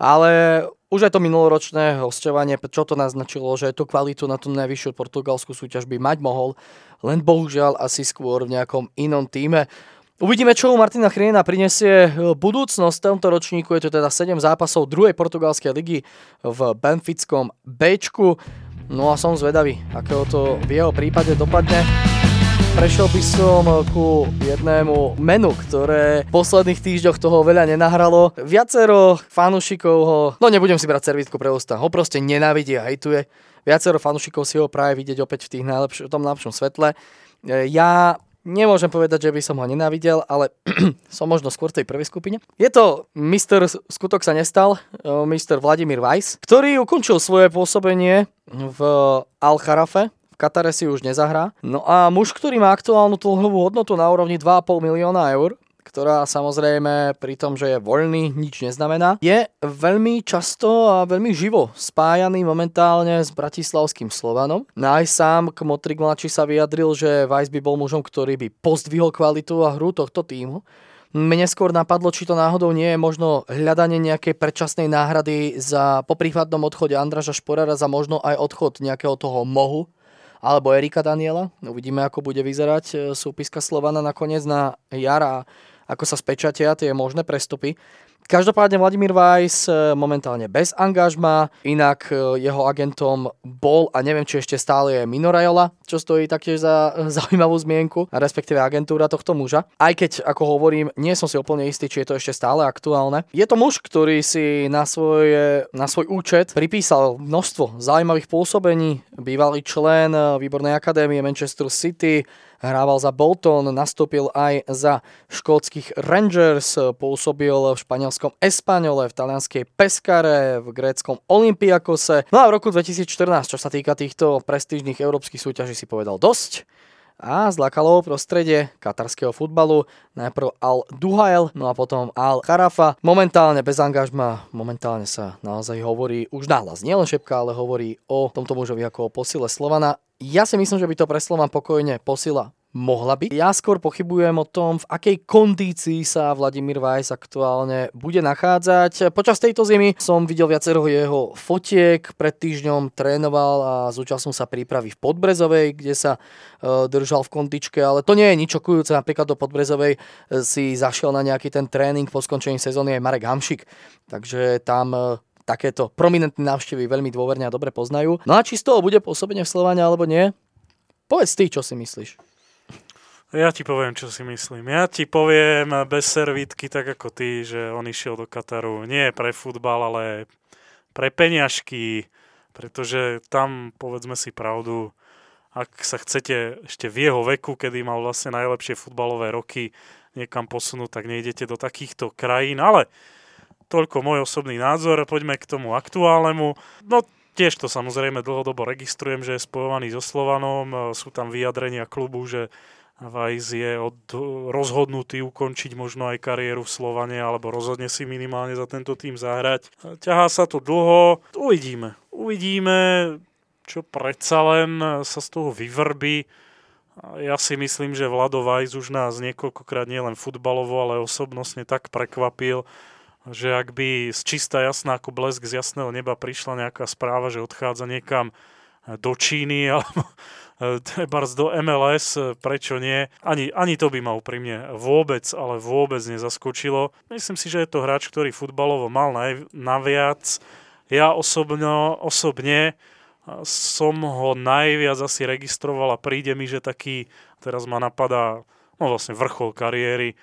Ale už aj to minuloročné hostovanie, čo to naznačilo, že tú kvalitu na tú najvyššiu portugalskú súťaž by mať mohol, len bohužiaľ asi skôr v nejakom inom týme. Uvidíme, čo Martina Chriena prinesie budúcnosť. V tomto ročníku je to teda 7 zápasov druhej portugalskej ligy v Benfickom Bčku. No a som zvedavý, akého to v jeho prípade dopadne. Prešiel by som ku jednému menu, ktoré v posledných týždňoch toho veľa nenahralo. Viacero fanúšikov ho, no nebudem si brať servitku pre ústa, ho proste nenávidí a hejtuje. Viacero fanúšikov si ho práve vidieť opäť v tých najlepš- tom najlepšom svetle. E, ja Nemôžem povedať, že by som ho nenávidel, ale som možno skôr tej prvej skupine. Je to Mr. Skutok sa nestal, e, Mr. Vladimír Weiss, ktorý ukončil svoje pôsobenie v Al-Kharafe, v Katare si už nezahrá. No a muž, ktorý má aktuálnu dlhovú hodnotu na úrovni 2,5 milióna eur, ktorá samozrejme pri tom, že je voľný, nič neznamená, je veľmi často a veľmi živo spájaný momentálne s bratislavským Slovanom. No aj sám Kmotrik mladší sa vyjadril, že Weiss by bol mužom, ktorý by pozdvihol kvalitu a hru tohto týmu. Mne skôr napadlo, či to náhodou nie je možno hľadanie nejakej predčasnej náhrady za poprípadnom odchode Andraža Šporara za možno aj odchod nejakého toho mohu, alebo Erika Daniela. Uvidíme, ako bude vyzerať e, súpiska Slovana nakoniec na jara, ako sa spečatia tie možné prestupy. Každopádne Vladimír Weiss e, momentálne bez angažma, inak e, jeho agentom bol a neviem, či ešte stále je Mino Rajola, čo stojí taktiež za zaujímavú zmienku, respektíve agentúra tohto muža. Aj keď, ako hovorím, nie som si úplne istý, či je to ešte stále aktuálne. Je to muž, ktorý si na, svoje, na svoj účet pripísal množstvo zaujímavých pôsobení, bývalý člen výbornej akadémie Manchester City, hrával za Bolton, nastúpil aj za škótskych Rangers, pôsobil v španielskom Espaňole, v talianskej Pescare, v gréckom Olympiakose. No a v roku 2014, čo sa týka týchto prestížnych európskych súťaží, si povedal dosť a zlakalo prostredie katarského futbalu. Najprv Al Duhail, no a potom Al Kharafa. Momentálne bez angažma, momentálne sa naozaj hovorí už nahlas, nielen šepka, ale hovorí o tomto mužovi ako o posile Slovana. Ja si myslím, že by to pre Slovan pokojne posila mohla byť. Ja skôr pochybujem o tom, v akej kondícii sa Vladimír Weiss aktuálne bude nachádzať. Počas tejto zimy som videl viacero jeho fotiek, pred týždňom trénoval a zúčastnil sa prípravy v Podbrezovej, kde sa e, držal v kondičke, ale to nie je nič okujúce. Napríklad do Podbrezovej e, si zašiel na nejaký ten tréning po skončení sezóny aj Marek Hamšik. Takže tam e, takéto prominentné návštevy veľmi dôverne a dobre poznajú. No a či z toho bude pôsobenie v Slovane alebo nie? Povedz ty, čo si myslíš. Ja ti poviem, čo si myslím. Ja ti poviem bez servítky, tak ako ty, že on išiel do Kataru nie pre futbal, ale pre peňažky, pretože tam, povedzme si pravdu, ak sa chcete ešte v jeho veku, kedy mal vlastne najlepšie futbalové roky, niekam posunúť, tak nejdete do takýchto krajín, ale toľko môj osobný názor, poďme k tomu aktuálnemu. No tiež to samozrejme dlhodobo registrujem, že je spojovaný so Slovanom, sú tam vyjadrenia klubu, že Vajs je od, rozhodnutý ukončiť možno aj kariéru v Slovane, alebo rozhodne si minimálne za tento tým zahrať. Ťahá sa to dlho, uvidíme. Uvidíme, čo predsa len sa z toho vyvrbí. Ja si myslím, že Vlado Vajs už nás niekoľkokrát nielen futbalovo, ale osobnostne tak prekvapil, že ak by z čistá jasná ako blesk z jasného neba prišla nejaká správa, že odchádza niekam do Číny alebo trebárs do MLS, prečo nie. Ani, ani to by ma úprimne vôbec, ale vôbec nezaskočilo. Myslím si, že je to hráč, ktorý futbalovo mal naj, naviac. Ja osobno, osobne som ho najviac asi registroval a príde mi, že taký, teraz ma napadá, no vlastne vrchol kariéry,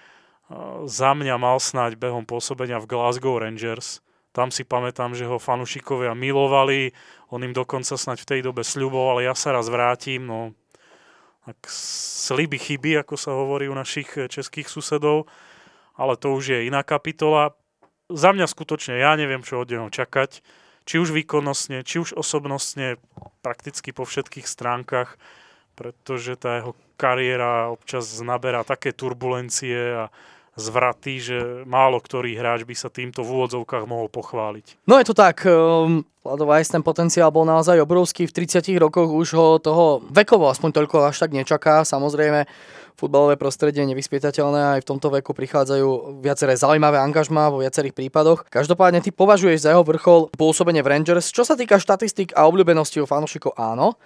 za mňa mal snáď behom pôsobenia v Glasgow Rangers. Tam si pamätám, že ho fanúšikovia milovali, on im dokonca snať v tej dobe sľuboval, ja sa raz vrátim, no tak sliby chyby, ako sa hovorí u našich eh, českých susedov, ale to už je iná kapitola. Za mňa skutočne ja neviem, čo od neho čakať, či už výkonnostne, či už osobnostne, prakticky po všetkých stránkach, pretože tá jeho kariéra občas naberá také turbulencie a zvraty, že málo ktorý hráč by sa týmto v úvodzovkách mohol pochváliť. No je to tak, um, Vlado Vajs, ten potenciál bol naozaj obrovský, v 30 rokoch už ho toho vekovo aspoň toľko až tak nečaká, samozrejme futbalové prostredie je nevyspietateľné, aj v tomto veku prichádzajú viaceré zaujímavé angažmá vo viacerých prípadoch. Každopádne ty považuješ za jeho vrchol pôsobenie v Rangers. Čo sa týka štatistik a obľúbenosti u fanúšikov, áno.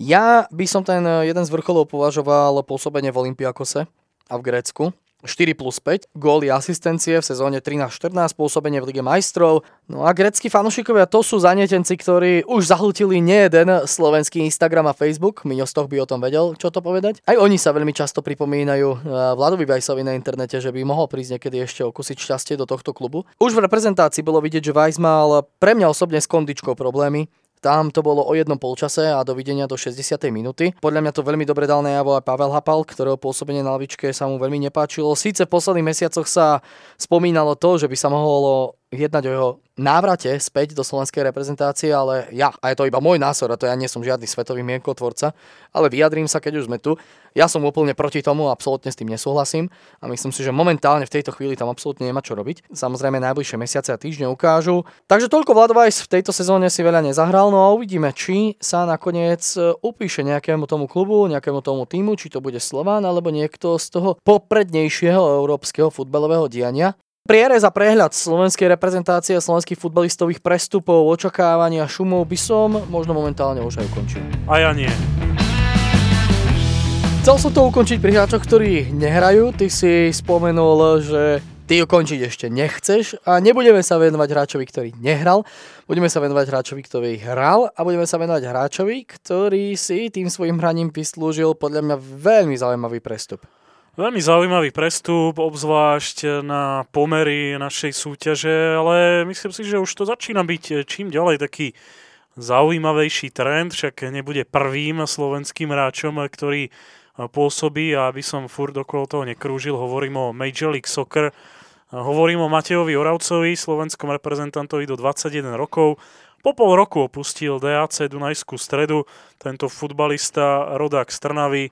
Ja by som ten jeden z vrcholov považoval pôsobenie v Olympiakose a v Grécku. 4 plus 5, góly asistencie v sezóne 13-14, pôsobenie v Lige majstrov. No a greckí fanúšikovia to sú zanietenci, ktorí už zahltili nie jeden slovenský Instagram a Facebook. Miňo Stoch by o tom vedel, čo to povedať. Aj oni sa veľmi často pripomínajú eh, Vladovi Vajsovi na internete, že by mohol prísť niekedy ešte okusiť šťastie do tohto klubu. Už v reprezentácii bolo vidieť, že Vajs mal pre mňa osobne s kondičkou problémy. Tam to bolo o jednom polčase a dovidenia do 60. minúty. Podľa mňa to veľmi dobre dal najavo aj Pavel Hapal, ktorého pôsobenie na lavičke sa mu veľmi nepáčilo. Síce v posledných mesiacoch sa spomínalo to, že by sa mohlo jednať o jeho návrate späť do slovenskej reprezentácie, ale ja, a je to iba môj názor, a to ja nie som žiadny svetový mienkotvorca, ale vyjadrím sa, keď už sme tu. Ja som úplne proti tomu, absolútne s tým nesúhlasím a myslím si, že momentálne v tejto chvíli tam absolútne nemá čo robiť. Samozrejme najbližšie mesiace a týždne ukážu. Takže toľko Vladovajs v tejto sezóne si veľa nezahral, no a uvidíme, či sa nakoniec e, upíše nejakému tomu klubu, nejakému tomu týmu, či to bude Slován alebo niekto z toho poprednejšieho európskeho futbalového diania. Prierez a prehľad slovenskej reprezentácie a slovenských futbalistových prestupov, očakávania šumov by som možno momentálne už aj ukončil. A ja nie. Chcel som to ukončiť pri hráčoch, ktorí nehrajú. Ty si spomenul, že ty ukončiť ešte nechceš a nebudeme sa venovať hráčovi, ktorý nehral. Budeme sa venovať hráčovi, ktorý hral a budeme sa venovať hráčovi, ktorý si tým svojim hraním vyslúžil podľa mňa veľmi zaujímavý prestup. Veľmi zaujímavý prestup, obzvlášť na pomery našej súťaže, ale myslím si, že už to začína byť čím ďalej taký zaujímavejší trend, však nebude prvým slovenským hráčom, ktorý pôsobí. A aby som furt okolo toho nekrúžil, hovorím o Major League Soccer, hovorím o Matejovi Oravcovi, slovenskom reprezentantovi do 21 rokov, po pol roku opustil DAC Dunajskú stredu, tento futbalista rodák z Trnavy,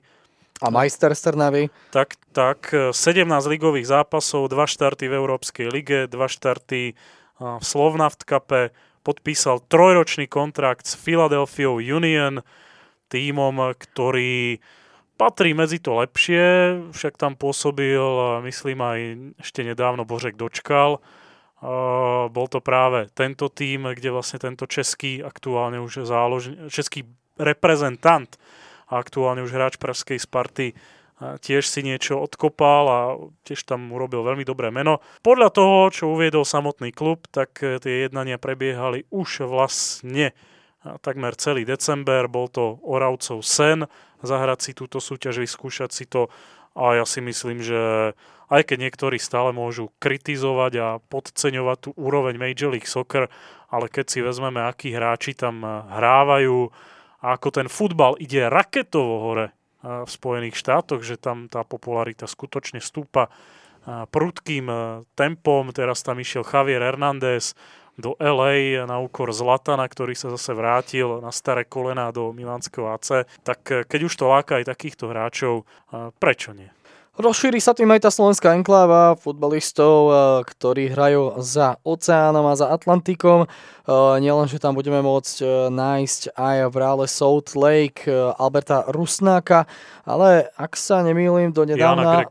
a majster Strnavy. Tak, tak, 17 ligových zápasov, 2 štarty v Európskej lige, 2 štarty v Slovnaft Cupe, podpísal trojročný kontrakt s Philadelphia Union, týmom, ktorý patrí medzi to lepšie, však tam pôsobil, myslím aj ešte nedávno Božek Dočkal. Bol to práve tento tým, kde vlastne tento český, aktuálne už zálož, český reprezentant a aktuálne už hráč Pražskej Sparty tiež si niečo odkopal a tiež tam urobil veľmi dobré meno. Podľa toho, čo uviedol samotný klub, tak e, tie jednania prebiehali už vlastne takmer celý december. Bol to Oravcov sen zahrať si túto súťaž, vyskúšať si to a ja si myslím, že aj keď niektorí stále môžu kritizovať a podceňovať tú úroveň Major League Soccer, ale keď si vezmeme, akí hráči tam hrávajú, a ako ten futbal ide raketovo hore v Spojených štátoch, že tam tá popularita skutočne stúpa prudkým tempom. Teraz tam išiel Javier Hernández, do LA na úkor Zlatana, ktorý sa zase vrátil na staré kolena do Milánskeho AC. Tak eh, keď už to láka aj takýchto hráčov, prečo nie? Rozšíri sa tým aj tá slovenská enkláva futbalistov, eh, ktorí hrajú za oceánom a za Atlantikom. Eh, nielen, že tam budeme môcť eh, nájsť aj v reále Salt Lake Alberta Rusnáka, ale ak sa nemýlim, do nedávna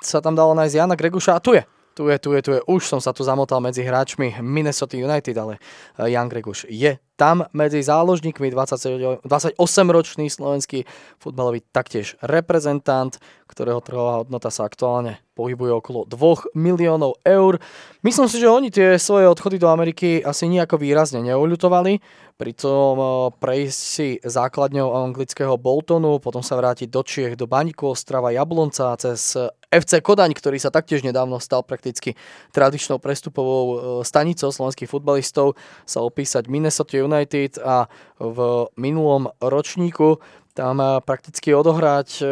sa tam dalo nájsť Jana Greguša a tu je. Tu je, tu je, tu je. Už som sa tu zamotal medzi hráčmi Minnesota United, ale Jan Greguš je tam medzi záložníkmi 28-ročný slovenský futbalový taktiež reprezentant, ktorého trhová hodnota sa aktuálne pohybuje okolo 2 miliónov eur. Myslím si, že oni tie svoje odchody do Ameriky asi nejako výrazne neuľutovali, pritom eh, prejsť si základňou anglického Boltonu, potom sa vrátiť do Čiech, do Baníku, Ostrava, Jablonca cez FC Kodaň, ktorý sa taktiež nedávno stal prakticky tradičnou prestupovou eh, stanicou slovenských futbalistov, sa opísať Minnesota United a v minulom ročníku tam eh, prakticky odohrať eh,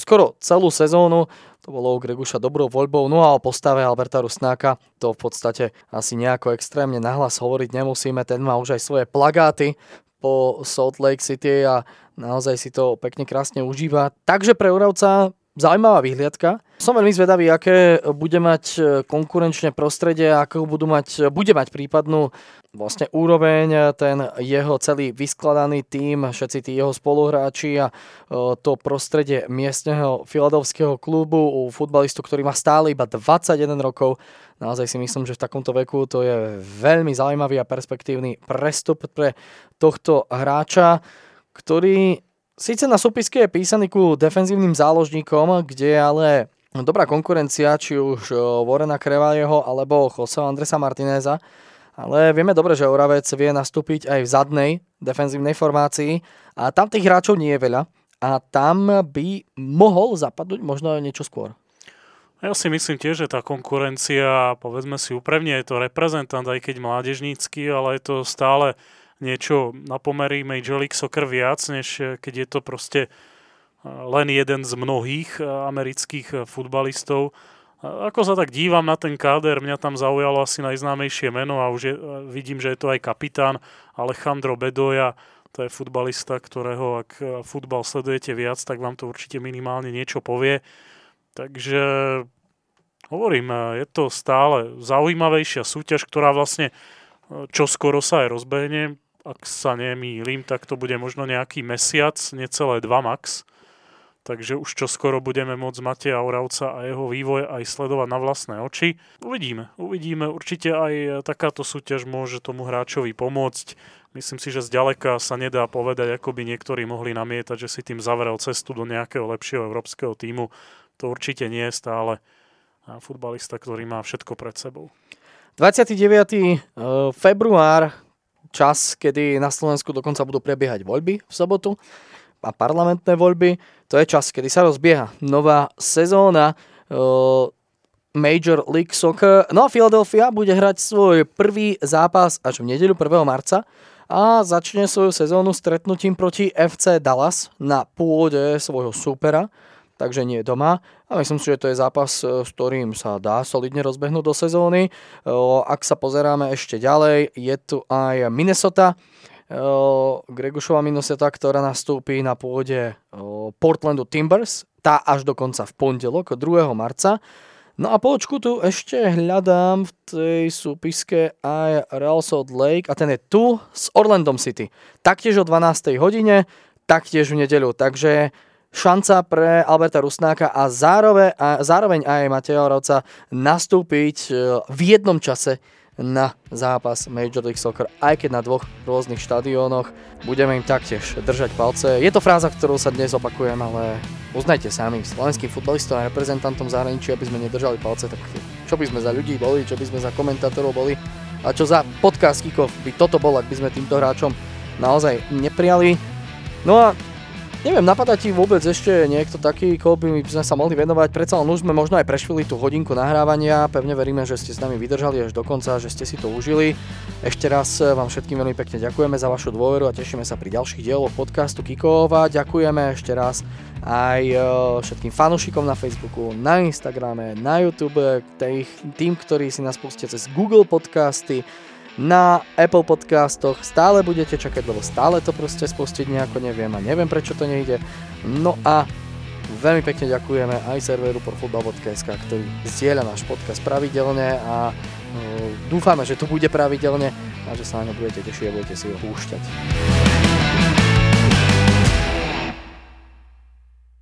skoro celú sezónu. To bolo u Greguša dobrou voľbou. No a o postave Alberta Rusnáka to v podstate asi nejako extrémne nahlas hovoriť nemusíme. Ten má už aj svoje plagáty po Salt Lake City a naozaj si to pekne krásne užíva. Takže pre Uravca zaujímavá vyhliadka. Som veľmi zvedavý, aké bude mať e, konkurenčné prostredie, ako budú mať, bude mať prípadnú vlastne úroveň ten jeho celý vyskladaný tím, všetci tí jeho spoluhráči a e, to prostredie miestneho filadovského klubu u futbalistu, ktorý má stále iba 21 rokov. Naozaj si myslím, že v takomto veku to je veľmi zaujímavý a perspektívny prestup pre tohto hráča, ktorý Sice na súpisky je písaný ku defenzívnym záložníkom, kde je ale dobrá konkurencia, či už Vorena Krevalieho alebo Jose Andresa Martineza, ale vieme dobre, že Oravec vie nastúpiť aj v zadnej defenzívnej formácii a tam tých hráčov nie je veľa a tam by mohol zapadnúť možno niečo skôr. Ja si myslím tiež, že tá konkurencia, povedzme si úprimne, je to reprezentant, aj keď mládežnícky, ale je to stále niečo na pomery Major League Soccer viac, než eh, keď je to proste eh, len jeden z mnohých eh, amerických futbalistov. Ako sa tak dívam na ten káder, mňa tam zaujalo asi najznámejšie meno a už je, vidím, že je to aj kapitán Alejandro Bedoja. To je futbalista, ktorého ak futbal sledujete viac, tak vám to určite minimálne niečo povie. Takže hovorím, je to stále zaujímavejšia súťaž, ktorá vlastne čo skoro sa aj rozbehne ak sa nemýlim, tak to bude možno nejaký mesiac, necelé dva max. Takže už čo skoro budeme môcť Mateja Oravca a jeho vývoj aj sledovať na vlastné oči. Uvidíme, uvidíme. Určite aj takáto súťaž môže tomu hráčovi pomôcť. Myslím si, že zďaleka sa nedá povedať, ako by niektorí mohli namietať, že si tým zavrel cestu do nejakého lepšieho európskeho týmu. To určite nie je stále futbalista, ktorý má všetko pred sebou. 29. Eh, február čas, kedy na Slovensku dokonca budú prebiehať voľby v sobotu a parlamentné voľby. To je čas, kedy sa rozbieha nová sezóna uh, Major League Soccer. No a Philadelphia bude hrať svoj prvý zápas až v nedeľu 1. marca a začne svoju sezónu stretnutím proti FC Dallas na pôde svojho supera takže nie doma. A myslím si, že to je zápas, e, s ktorým sa dá solidne rozbehnúť do sezóny. E, ak sa pozeráme ešte ďalej, je tu aj Minnesota, e, Gregušova Minnesota, ktorá nastúpi na pôde Portlandu Timbers, tá až dokonca v pondelok, 2. marca. No a počku tu ešte hľadám v tej súpiske aj Real Salt Lake a ten je tu s Orlandom City. Taktiež o 12. hodine, taktiež v nedeľu. Takže šanca pre Alberta Rusnáka a zároveň, a zároveň aj Mateja Oravca nastúpiť e, v jednom čase na zápas Major League Soccer, aj keď na dvoch rôznych štadiónoch. Budeme im taktiež držať palce. Je to fráza, ktorú sa dnes opakujem, ale uznajte sami, slovenským futbalistom a reprezentantom zahraničia, aby sme nedržali palce, tak čo by sme za ľudí boli, čo by sme za komentátorov boli a čo za podcast by toto bol, ak by sme týmto hráčom naozaj neprijali. No a Neviem, napadá ti vôbec ešte niekto taký, koho by sme sa mohli venovať? Predsa len už sme možno aj prešvili tú hodinku nahrávania. Pevne veríme, že ste s nami vydržali až do konca, že ste si to užili. Ešte raz vám všetkým veľmi pekne ďakujeme za vašu dôveru a tešíme sa pri ďalších dieloch podcastu Kikova. Ďakujeme ešte raz aj e, všetkým fanúšikom na Facebooku, na Instagrame, na YouTube, tých, tým, ktorí si nás pustia cez Google podcasty, na Apple podcastoch stále budete čakať, lebo stále to proste spustiť nejako neviem a neviem prečo to nejde. No a veľmi pekne ďakujeme aj serveru portfootball.sk, ktorý zdieľa náš podcast pravidelne a uh, dúfame, že to bude pravidelne a že sa na ňo budete tešiť a budete si ho púšťať.